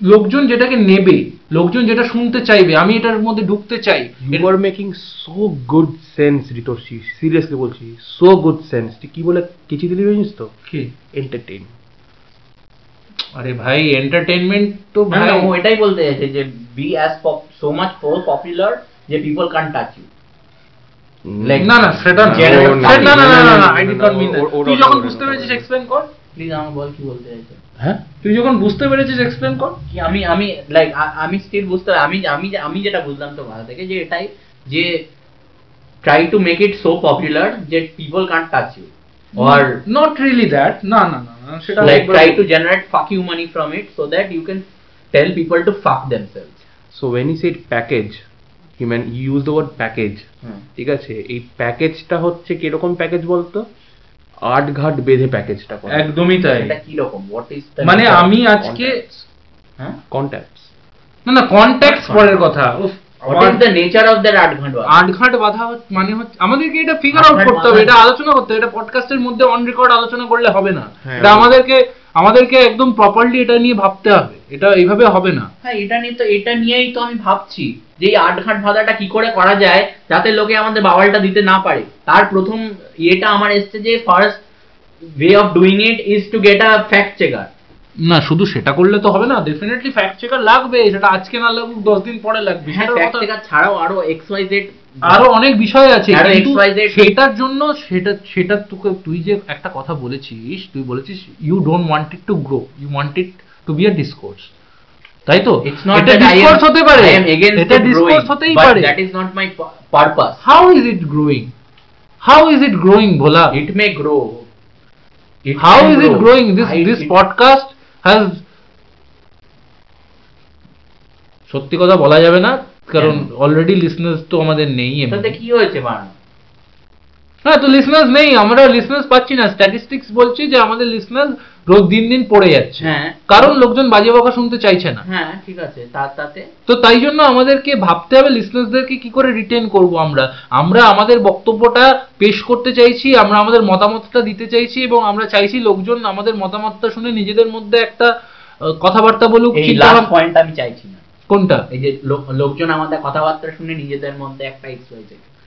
লোকজন যেটাকে নেবে লোকজন যেটা শুনতে চাইবে আমি এটার মধ্যে ঢুকতে চাই। You are making so good sense Ritarshi seriously বলছি সো গুড সেন্স তুই কি বলে কিছু দিলি জানিস তো? কি? এন্টারটেইন আরে ভাই এন্টারটেইনমেন্ট তো ভাই না ও এটাই বলতে চাইছে যে be as so much for popular যে people can touch you Like, না না সেটা না। না না না না আই ডিড নট মিন তুই যখন বুঝতে পেরেছিস এক্সপ্লেন কর। প্লিজ আমাকে বল কি বলতে চাইছে। হ্যাঁ? তুই যখন বুঝতে পেরেছিস এক্সপ্লেন কর। কি আমি আমি লাইক আমি স্টিল বুঝতে আমি আমি আমি যেটা বুঝলাম তো ভালো থেকে যে এটাই যে try to make it so popular যে people can't touch you or not really that না না না। সেটা like try to generate fuck you money from it so that you can tell people to fuck themselves. So when he said package he man use the word package hmm. ঠিক আছে? এই প্যাকেজটা হচ্ছে কীরকম প্যাকেজ বলতো? আট ঘাট বেঁধে প্যাকেজটা করে। একদমই তাই। এটা কি রকম হোয়াট ইজ মানে আমি আজকে হ্যাঁ? কন্ট্যাক্টস না না কন্ট্যাক্ট পরের কথা। উফ, what is the nature of that আট ঘণ্টা আট ঘাট বাধা মানে হচ্ছে আমাদেরকে এটা ফিগার আউট করতে হবে এটা আলোচনা করতে হবে এটা পডকাস্টের মধ্যে অন রেকর্ড আলোচনা করলে হবে না। হ্যাঁ। এটা আমাদেরকে আমাদেরকে একদম প্রপারলি এটা নিয়ে ভাবতে হবে এটা এইভাবে হবে না। হ্যাঁ এটা নিয়ে তো এটা নিয়েই তো আমি ভাবছি যে এই কি করে করা যায় যাতে লোকে আমাদের বাওয়ালটা দিতে না পারে। তার প্রথম ইয়েটা আমার এসছে যে first way of doing it is to get a fact checker না শুধু সেটা করলে তো হবে না ডেফিনেটলি ফ্যাক্ট চেকার লাগবে সেটা আজকে না লাগুক দশ দিন পরে লাগবে ফ্যাক্ট চেকার ছাড়াও আরও এক্স ওয়াই জেড আরও অনেক বিষয় আছে সেটার জন্য সেটা সেটা তোকে তুই যে একটা কথা বলেছিস তুই বলেছিস you don't want it to grow you want it to be a discourse তাই তো? এটা ডিসকোর্স হতে পারে। এটা ডিসকোর্স হতেই পারে। is not my pu- purpose. How is it growing how is it growing Bhola? Is it grow. Growing has সত্যি কথা বলা যাবে না কারণ অলরেডি লিসনার্স তো আমাদের নেই। তাতে কি হয়েছে মান? হ্যাঁ তো লিসনার্স নেই আমরা লিসনার্স পাচ্ছি না। স্ট্যাটিস্টিক্স বলছে যে আমাদের লিসনার্স রোজ দিন দিন পড়ে যাচ্ছে। হ্যাঁ। কারণ লোকজন বাজে বকা শুনতে চাইছে না। হ্যাঁ ঠিক আছে তার তাতে। তো তাই জন্য আমাদেরকে ভাবতে হবে লিসনার্সদেরকে কি করে রিটেন করব আমরা? আমরা আমাদের বক্তব্যটা পেশ করতে চাইছি আমরা আমাদের মতামতটা দিতে চাইছি এবং আমরা চাইছি লোকজন আমাদের মতামতটা শুনে নিজেদের মধ্যে একটা কথাবার্তা বলুক এই লাস্ট পয়েন্ট আমি চাইছি না। কোনটা? এই যে লোকজন আমাদের কথাবার্তা শুনে নিজেদের মধ্যে একটা এক্স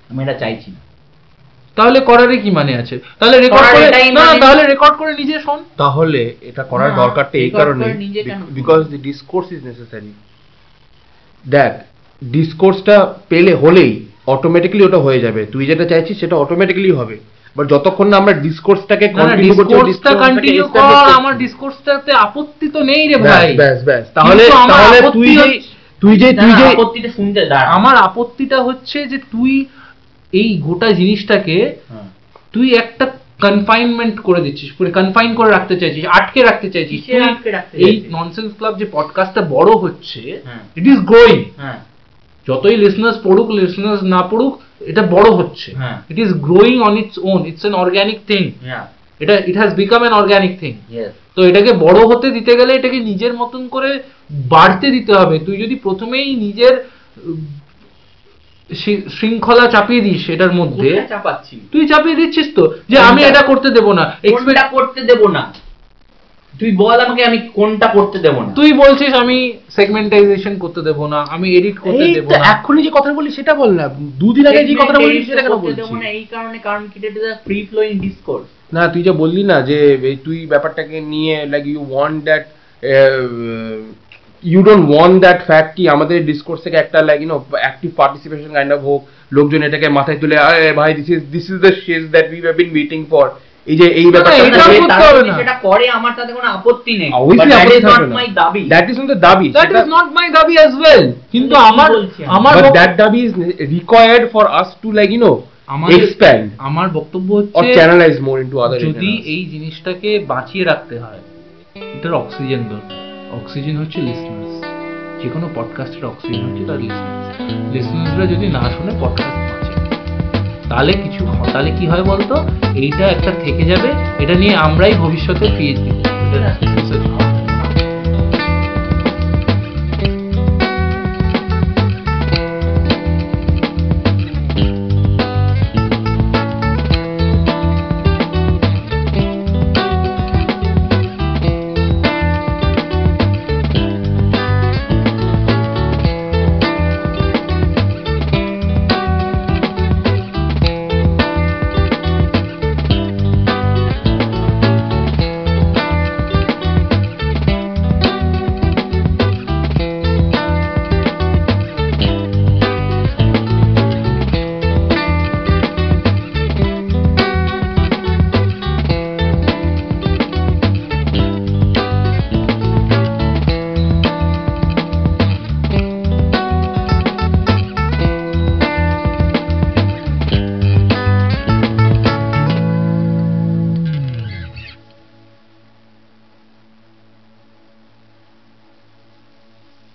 আমি এটা চাইছি না। তাহলে করারই কি মানে আছে? তাহলে রেকর্ড করে না মানে- তাহলে রেকর্ড করে নিজে শোন। তাহলে এটা করার দরকারটা এই কারণে? Because the discourse is necessary দেখ ডিসকোর্সটা পেলে হলেই অটোমেটিক্যালি ওটা হয়ে যাবে। তুই যেটা চাইছিস সেটা অটোমেটিক্যালি হবে। বাট যতক্ষণ না আমরা ডিসকোর্সটাকে না না ডিসকোর্সটা কন্টিনিউ কর আমার ডিসকোর্সটাতে আপত্তি তো নেই রে ভাই। ব্যাস ব্যাস। তাহলে তাহলে তুই যে তুই যে তুই যে আপত্তিটা শুনতে দাঁড়া। আমার আপত্তিটা হচ্ছে যে তুই এই গোটা জিনিসটাকে হ্যাঁ। তুই একটা কনফাইনমেন্ট করে দিচ্ছিস পুরো কনফাইন করে রাখতে চাইছিস আটকে রাখতে চাইছিস। এই ননসেন্স ক্লাব যে পডকাস্টটা বড় হচ্ছে। ইট ইজ গ্রোয়িং হ্যাঁ। যতই লিসনার্স পড়ুক লিসনার্স না পড়ুক এটা বড় হচ্ছে। It is growing on its own it's an organic thing এটা it has become an organic thing তো এটাকে বড় হতে দিতে গেলে এটাকে নিজের মতন করে বাড়তে দিতে হবে। তুই যদি প্রথমেই নিজের শৃঙ্খলা চাপিয়ে দিস এটার মধ্যে। চাপাচ্ছি? তুই চাপিয়ে দিচ্ছিস তো যে আমি এটা করতে দেব না। Expect- করতে দেব না? তুই বল আমাকে আমি কোনটা করতে দেব না। তুই বলছিস আমি সেগমেন্টাইজেশন করতে দেব না আমি এডিট করতে দেব না। এখনই যে কথা বলি সেটা বল না। দুদিন আগে যে কথাটা বলি সেটা কেন দেব বলছিস? না এই কারণে কারণ কি ইজ ফ্রি ফ্লোয়িং ডিসকোর্স না তুই যে বললি না যে তুই ব্যাপারটাকে নিয়ে like you want that you don't want that fact কি আমাদের ডিসকোর্স থেকে একটা like you know active participation kind of হোক লোকজন এটাকে মাথায় তুলে আরে ভাই this is this is the শেজ that we have been waiting for এই যে এই ব্যাপারটা সেটা করে আমার তাতে কোনো আপত্তি নেই। Obviously But that আপত্তি is not থাকবে না। my দাবি। দ্যাট ইজ নট দ্য দাবি দ্যাট ইজ নট মাই দাবি অ্যাজ ওয়েল কিন্তু আমার আমার that dabi is required for us to like you know আমাদের- আমার বক্তব্য হচ্ছে channelize more into other যদি এই জিনিসটাকে বাঁচিয়ে রাখতে হয় এটার অক্সিজেন দরকার। অক্সিজেন হচ্ছে লিসনার্স যে কোনো পডকাস্টের অক্সিজেন হচ্ছে তার লিসনার্স লিসনার্সরা যদি না শুনে পডকাস্ট বাঁচে তাহলে কিছু তাহলে কি হয় বলতো? এইটা একটা থেকে যাবে এটা নিয়ে আমরাই ভবিষ্যতে পিএইচডি এটা রিসার্চ